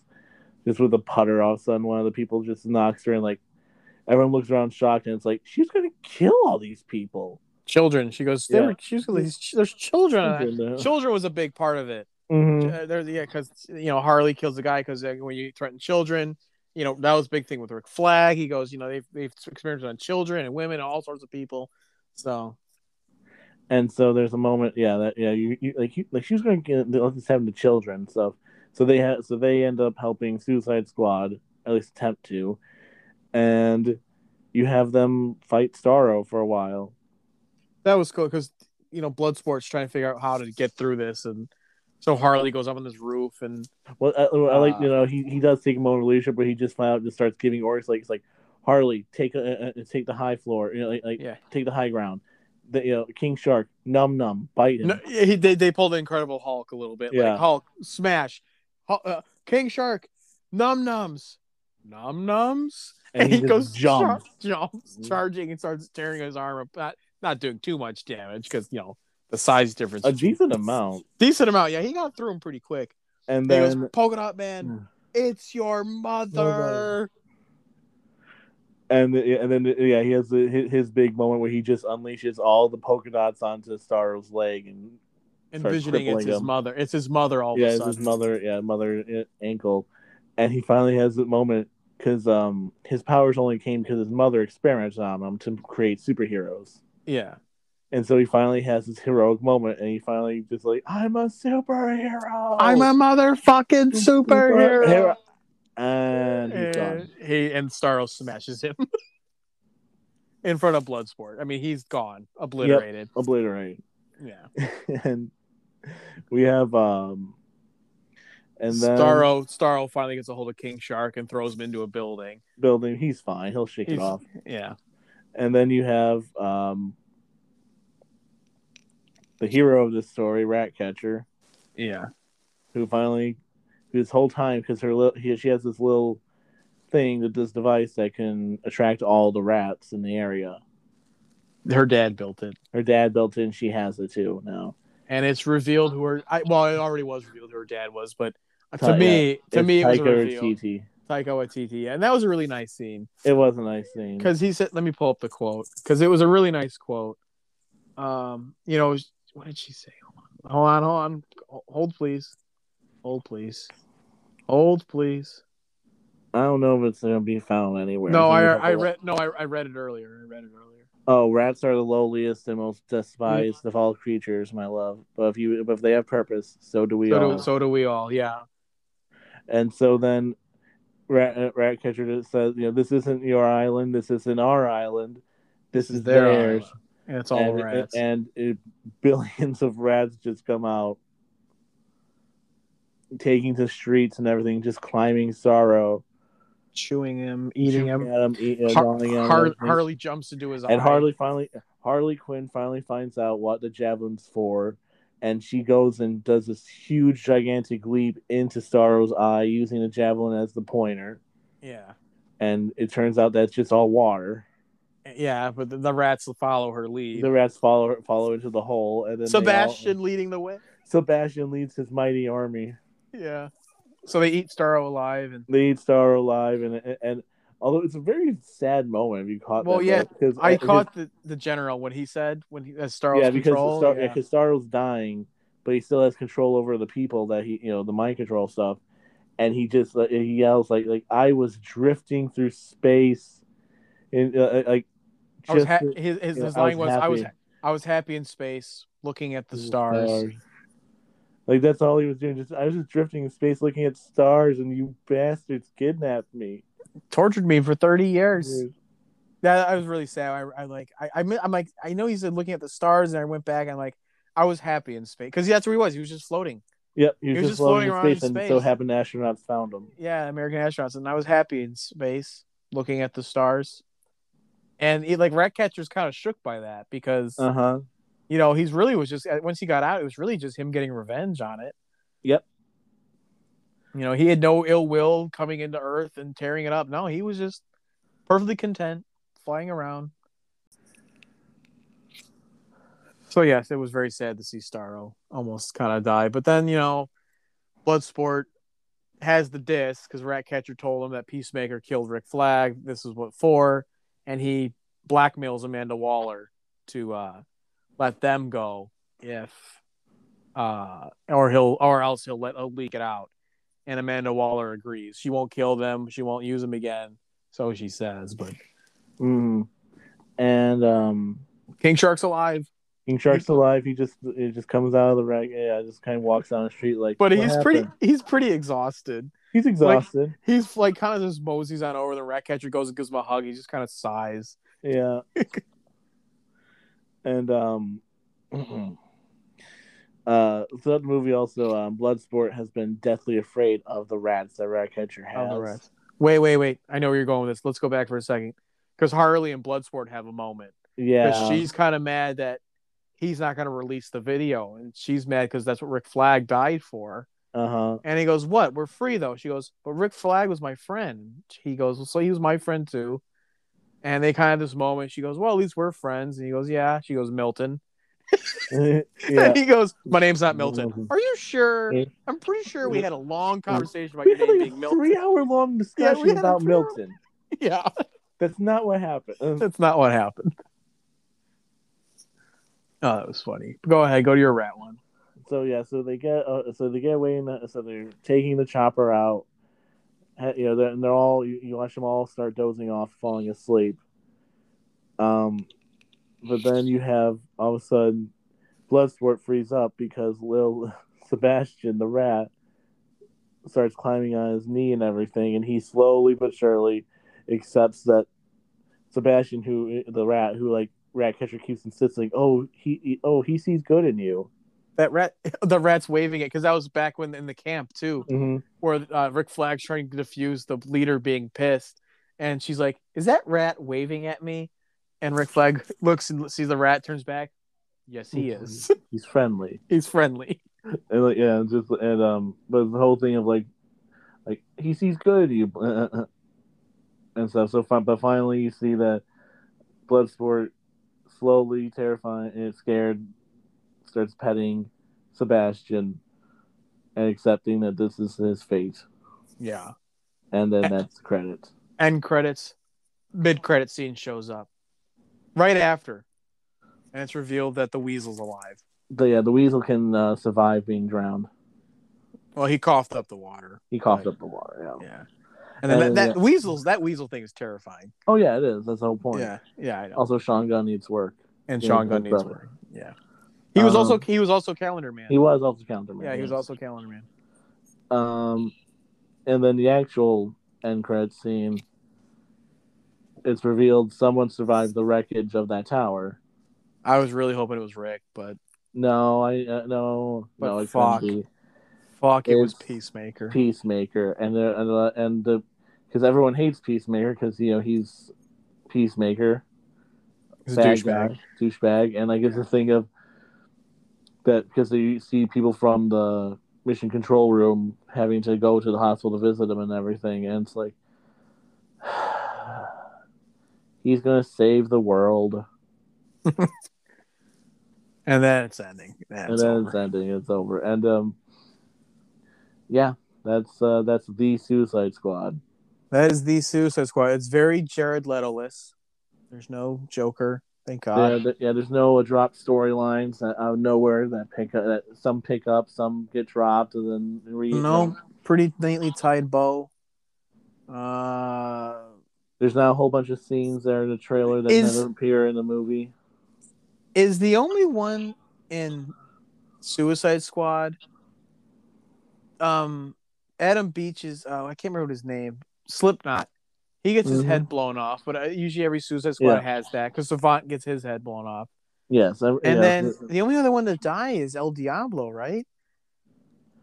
just with a putter. All of a sudden, one of the people just knocks her, and like everyone looks around shocked, and it's like she's gonna kill all these people. Children. She goes. Yeah. were, she was, there's children. Children, Children was a big part of it. mhm. Uh, there's yeah, because you know Harley kills the guy because when you threaten children, you know that was a big thing with Rick Flag. He goes, you know, they've they've experimented on children and women and all sorts of people. So and so there's a moment yeah that yeah you, you like you, like she was going to get just have the children so so they had so they end up helping suicide squad at least attempt to. And you have them fight starro for a while. That was cool because you know Bloodsport's trying to figure out how to get through this, and so Harley goes up on this roof and well i, I like Uh, you know he, he does take a moment of leadership but he just flat out just starts giving orders like it's like harley take a, a take the high floor you know like, like yeah, take the high ground the, you know king shark num num bite him no, he, they they pulled the Incredible Hulk a little bit, Yeah. like Hulk smash, Hulk, uh, King Shark, num nums, num nums, and, he, goes jumps jumps, mm-hmm. charging and starts tearing his arm up. Not not doing too much damage because you know the size difference. a decent amount decent amount. Yeah, he got through him pretty quick. and He then goes, polka dot man, hmm. it's your mother. And and then yeah, he has the, his, big moment where he just unleashes all the polka dots onto Starro's leg and Envisioning it's crippling his him. mother. It's his mother all yeah, of a sudden. his mother, yeah, mother uh, ankle, and he finally has the moment because um his powers only came because his mother experimented on him to create superheroes, Yeah. and so he finally has his heroic moment, and he finally just like I'm a superhero, I'm a motherfucking superhero. Superhero. And And he and Starro smashes him in front of Bloodsport. I mean, he's gone, obliterated. Obliterate. Yeah. and we have um and then Starro Starro finally gets a hold of King Shark and throws him into a building. building he's fine he'll shake it off Yeah. and then you have um the hero of this story ratcatcher Yeah. who finally this whole time because her li- he, she has this little thing that this device that can attract all the rats in the area. Her dad built it. her dad built it and she has it too now. And it's revealed who her I, well, it already was revealed who her dad was, but to Ti- me, to It's me, it was a reveal. Waititi. Taika Waititi, and that was a really nice scene. it was a nice scene. Because he said let me pull up the quote because it was a really nice quote. Um you know what did she say? Hold on hold on hold please. Hold please hold please I don't know if it's gonna be found anywhere. No, I I read no, I, I read it earlier. I read it earlier. Oh, rats are the lowliest and most despised of all creatures, my love. But if you, but if they have purpose, so do we So all. do, so do we all. Yeah. And so then, rat uh, rat catcher just says, you know, this isn't your island. This isn't our island. This, is their theirs. island. And it's all and, rats. and it, billions of rats just come out, taking to streets and everything, just climbing Starro, chewing him, eating him. him, eat, uh, Har- him, Har- Harley jumps into his eye. and Harley finally, Harley Quinn finally finds out what the javelin's for, and she goes and does this huge, gigantic leap into Starro's eye using the javelin as the pointer. Yeah. And it turns out that's just all water. Yeah, but the, the rats follow her lead. The rats follow follow into the hole, and then Sebastian all- leading the way. Sebastian leads his mighty army. Yeah. So they eat Starro alive, and They eat Starro alive, and and, and although it's a very sad moment, if you caught. Well, yeah, because I because- caught the, the general when he said when he has Starro's yeah, because. Starro, yeah. because Starro's dying, but he still has control over the people that he, you know, the mind control stuff, and he just like, he yells like like I was drifting through space, and uh, like. I was just ha- his his, his I line was, I was happy. I was happy in space, looking at the The stars. stars. Like that's all he was doing. Just I was just drifting in space, looking at stars, and you bastards kidnapped me. Tortured me for thirty years. That I was really sad. I, I like I, I I'm like I know he said looking at the stars, and I went back and like I was happy in space because that's where he was. He was just floating. Yep, he was, He was just just floating, floating in around in space, and so happened astronauts found him. Yeah, American astronauts, and I was happy in space, looking at the stars. And he, like Ratcatcher's kind of shook by that because Uh huh. You know he's really was just once he got out, it was really just him getting revenge on it. Yep. You know, he had no ill will coming into Earth and tearing it up. No, he was just perfectly content flying around. So yes, it was very sad to see Starro almost kind of die. But then you know, Bloodsport has the disc because Ratcatcher told him that Peacemaker killed Rick Flag. This is what for, and he blackmails Amanda Waller to uh, let them go if, uh, or he'll or else he'll let he'll leak it out. And Amanda Waller agrees. She won't kill them. She won't use them again. So she says. But Mm. And um, King Shark's alive. King Shark's alive. He just it just comes out of the wreck. Yeah, just kind of walks down the street like. But "What he's pretty. He's pretty exhausted. He's exhausted. He's like kind of just moseys on over. The Ratcatcher goes and gives him a hug. He just kind of sighs. Yeah. and um uh so that movie also um Bloodsport has been deathly afraid of the rats that Ratcatcher has. Of the rest. Wait, wait, wait. I know where you're going with this. Let's go back for a second. Because Harley and Bloodsport have a moment. Yeah. She's kind of mad that he's not going to release the video. And she's mad because that's what Rick Flag died for. uh-huh. And he goes, What? We're free, though. She goes, But Rick Flag was my friend. He goes, well, So he was my friend, too. And they kind of this moment. She goes, Well, at least we're friends. And he goes, Yeah. She goes, Milton. yeah. And he goes, My name's not Milton. Are you sure? I'm pretty sure we had a long conversation about We your had name being Milton. three hour long discussion a about Milton. Yeah. That's not what happened. Uh, That's not what happened. Oh, that was funny. Go ahead, go to your rat one. so yeah, so they get uh, so they get away in the, so they're taking the chopper out. You know, they're, and they're all you, you watch them all start dozing off, falling asleep. Um, but then you have all of a sudden, Bloodsport frees up because Lil Sebastian the rat starts climbing on his knee and everything, and he slowly but surely accepts that Sebastian, who the rat, who like Ratcatcher keeps insisting, oh he, he oh he sees good in you. That rat, the rat's waving it because that was back when in the camp too, Mm-hmm. where uh, Rick Flag's trying to defuse the leader being pissed, and she's like, "Is that rat waving at me?" And Rick Flag looks and sees the rat, turns back. Yes, he is. He's friendly. He's friendly. And like, yeah, and just and um, but the whole thing of like, like he sees good you, and stuff. So fun, but finally you see that Bloodsport slowly, terrifying and scared, starts petting Sebastian and accepting that this is his fate, Yeah. and then that's the credit. End credits, mid credit scene shows up right after, and it's revealed that the weasel's alive. But yeah, the weasel can uh, survive being drowned. Well, he coughed up the water. He coughed up the water. Yeah. Yeah. And then And, that, that yeah. weasels that weasel thing is terrifying. Oh yeah, it is. That's the whole point. Yeah, yeah, I know. Also, Sean Gunn needs work. and Sean Gunn needs brother. work. Yeah, he was Um, also he was also Calendar Man. He was also Calendar Man. yeah, he was also Calendar Man. Um, and then the actual end credit scene, it's revealed someone survived the wreckage of that tower. I was really hoping it was Rick, but No, I uh, no But no it fuck. fuck, it was Peacemaker. Peacemaker, and the and the and the because everyone hates Peacemaker because you know he's Peacemaker, He's a douchebag. douchebag, and I get a thing of that because you see people from the mission control room having to go to the hospital to visit him and everything, and it's like he's gonna save the world, And then it's ending. Then and it's then over. it's ending, it's over, and um, yeah, that's uh, that's the Suicide Squad. That is the Suicide Squad. It's very Jared Leto-less. There's no Joker. Thank Yeah, God. th- yeah. There's no uh, drop storylines out of nowhere that pick up. That some pick up, some get dropped, and then re- no, pretty neatly tied bow. Uh, There's now a whole bunch of scenes there in the trailer that Is- never appear in the movie. is the only one in Suicide Squad. Um, Adam Beach's. Oh, I can't remember what his name. Slipknot. He gets his Mhm. head blown off, but uh, usually every Suicide Squad Yeah. has that because Savant gets his head blown off. Yes, I- And yeah, then the only other one to die is El Diablo, right?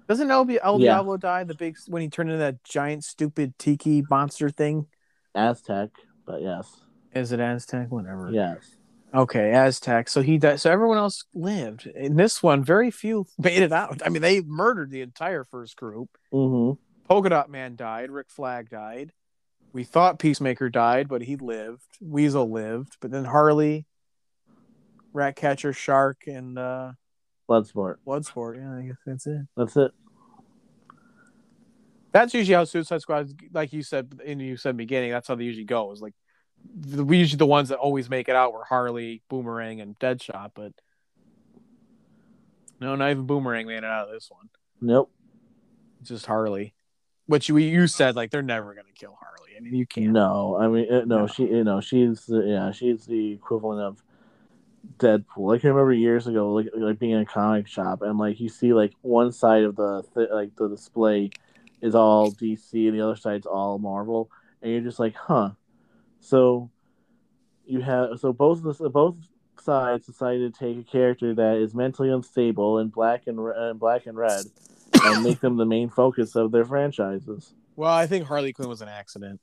Doesn't El, El Yeah. Diablo die the big when he turned into that giant stupid tiki monster thing? Aztec, but yes, Is it Aztec? Whatever. yes, Okay, Aztec. So he died. So everyone else lived. In this one, very few made it out. I mean, they murdered the entire first group. hmm Polka Dot Man died. Rick Flag died. We thought Peacemaker died, but he lived. Weasel lived. But then Harley, Ratcatcher, Shark, and uh, Bloodsport. Bloodsport. Yeah, I guess that's it. That's it. That's usually how Suicide Squad, like you said, and you said in the beginning, that's how they usually go. Is like the, we usually the ones that always make it out were Harley, Boomerang, and Deadshot, but no, not even Boomerang made it out of this one. Nope. It's just Harley, which you you said like they're never gonna kill Harley. I mean, you can't. No, I mean uh, no, No. She, you know, she's the, yeah, she's the equivalent of Deadpool. Like I remember years ago, like like being in a comic shop and like you see like one side of the th- like the display is all DC and the other side's all Marvel, and you're just like, huh. So you have so both of the both sides decided to take a character that is mentally unstable in black and uh, black and red and make them the main focus of their franchises. Well, I think Harley Quinn was an accident.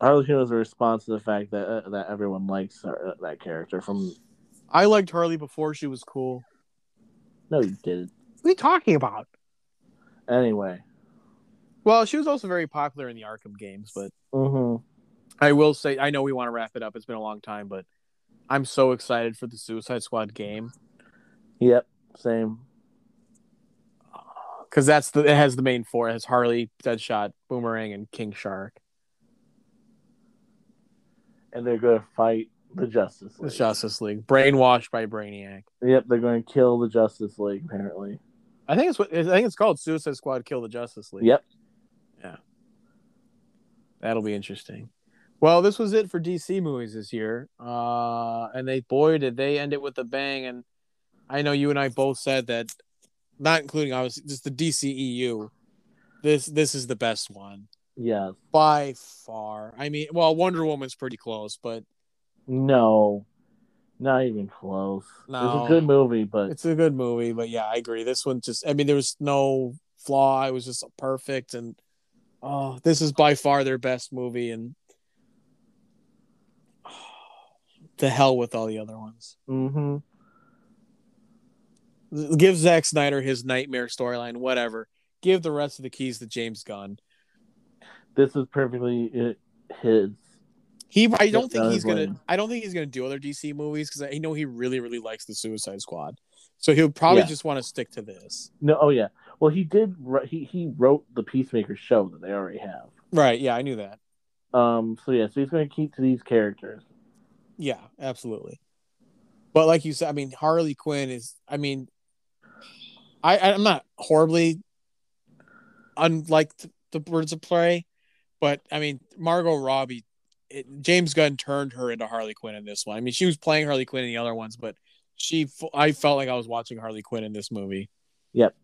Harley Quinn was a response to the fact that uh, that everyone likes her, that character. From I liked Harley before she was cool. no, you didn't. What are you talking about? Anyway, Well, she was also very popular in the Arkham games, but hmm I will say I know we want to wrap it up. It's been a long time, but I'm so excited for the Suicide Squad game yep, same. because that's the it has the main four. It has Harley, Deadshot, Boomerang, and King Shark. And they're going to fight the Justice League. The. Justice League, brainwashed by Brainiac. Yep, they're going to kill the Justice League. Apparently. I think it's what I think it's called Suicide Squad: Kill the Justice League. Yep. Yeah, that'll be interesting. Well, this was it for DC movies this year. Uh, and they, boy, did they end it with a bang. And I know you and I both said that, not including obviously just the DCEU. This this is the best one Yes. by far. I mean, well, Wonder Woman's pretty close, but No. Not even close. No. It's a good movie, but it's a good movie. But yeah, I agree. This one just, I mean, there was no flaw. It was just perfect. And oh, this is by far their best movie. And to hell with all the other ones. hmm Give Zack Snyder his nightmare storyline, whatever. Give the rest of the keys to James Gunn. This is perfectly uh, his. He, I don't think he's gonna. I don't think he's gonna do other DC movies because I know he really, really likes the Suicide Squad. So he'll probably Yeah. just want to stick to this. No, oh yeah. Well, he did. He he wrote the Peacemaker show that they already have. Right? Yeah, I knew that. Um. So yeah. So he's going to keep to these characters. Yeah, absolutely. But like you said, I mean, Harley Quinn is. I mean, I I'm not horribly unlike the Birds of Prey, But I mean, Margot Robbie, it, James Gunn turned her into Harley Quinn in this one. I mean, she was playing Harley Quinn in the other ones, but she, I felt like I was watching Harley Quinn in this movie. Yep.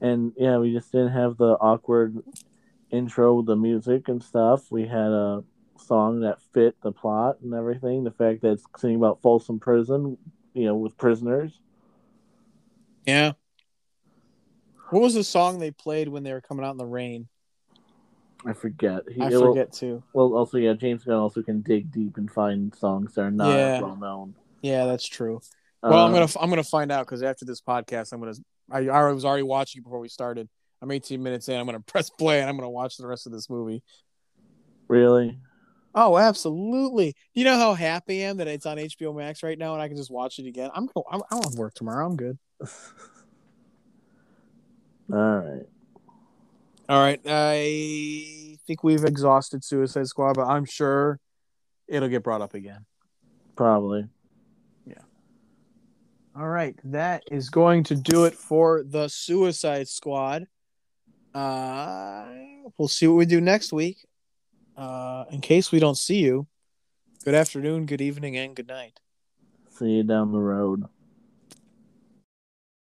And yeah, we just didn't have the awkward intro with the music and stuff. We had a song that fit the plot and everything. The fact that it's singing about Folsom Prison, you know, with prisoners. Yeah. What was the song they played when they were coming out in the rain? I forget. He, I forget too. Well, also yeah, James Gunn also can dig deep and find songs that are not yeah. well known. Yeah, that's true. Well, I'm um, gonna I'm gonna find out because after this podcast, I'm gonna I, I was already watching before we started. I'm 18 minutes in. I'm gonna press play and I'm gonna watch the rest of this movie. Really? Oh, absolutely. You know how happy I am that it's on HBO Max right now and I can just watch it again. I'm I'm, I'm on work tomorrow. I'm good. All right. All right. I think we've exhausted Suicide Squad, but I'm sure it'll get brought up again. Probably. Yeah. All right, that is going to do it for the Suicide Squad. Uh, we'll see what we do next week. Uh, in case we don't see you, good afternoon, good evening, and good night. See you down the road.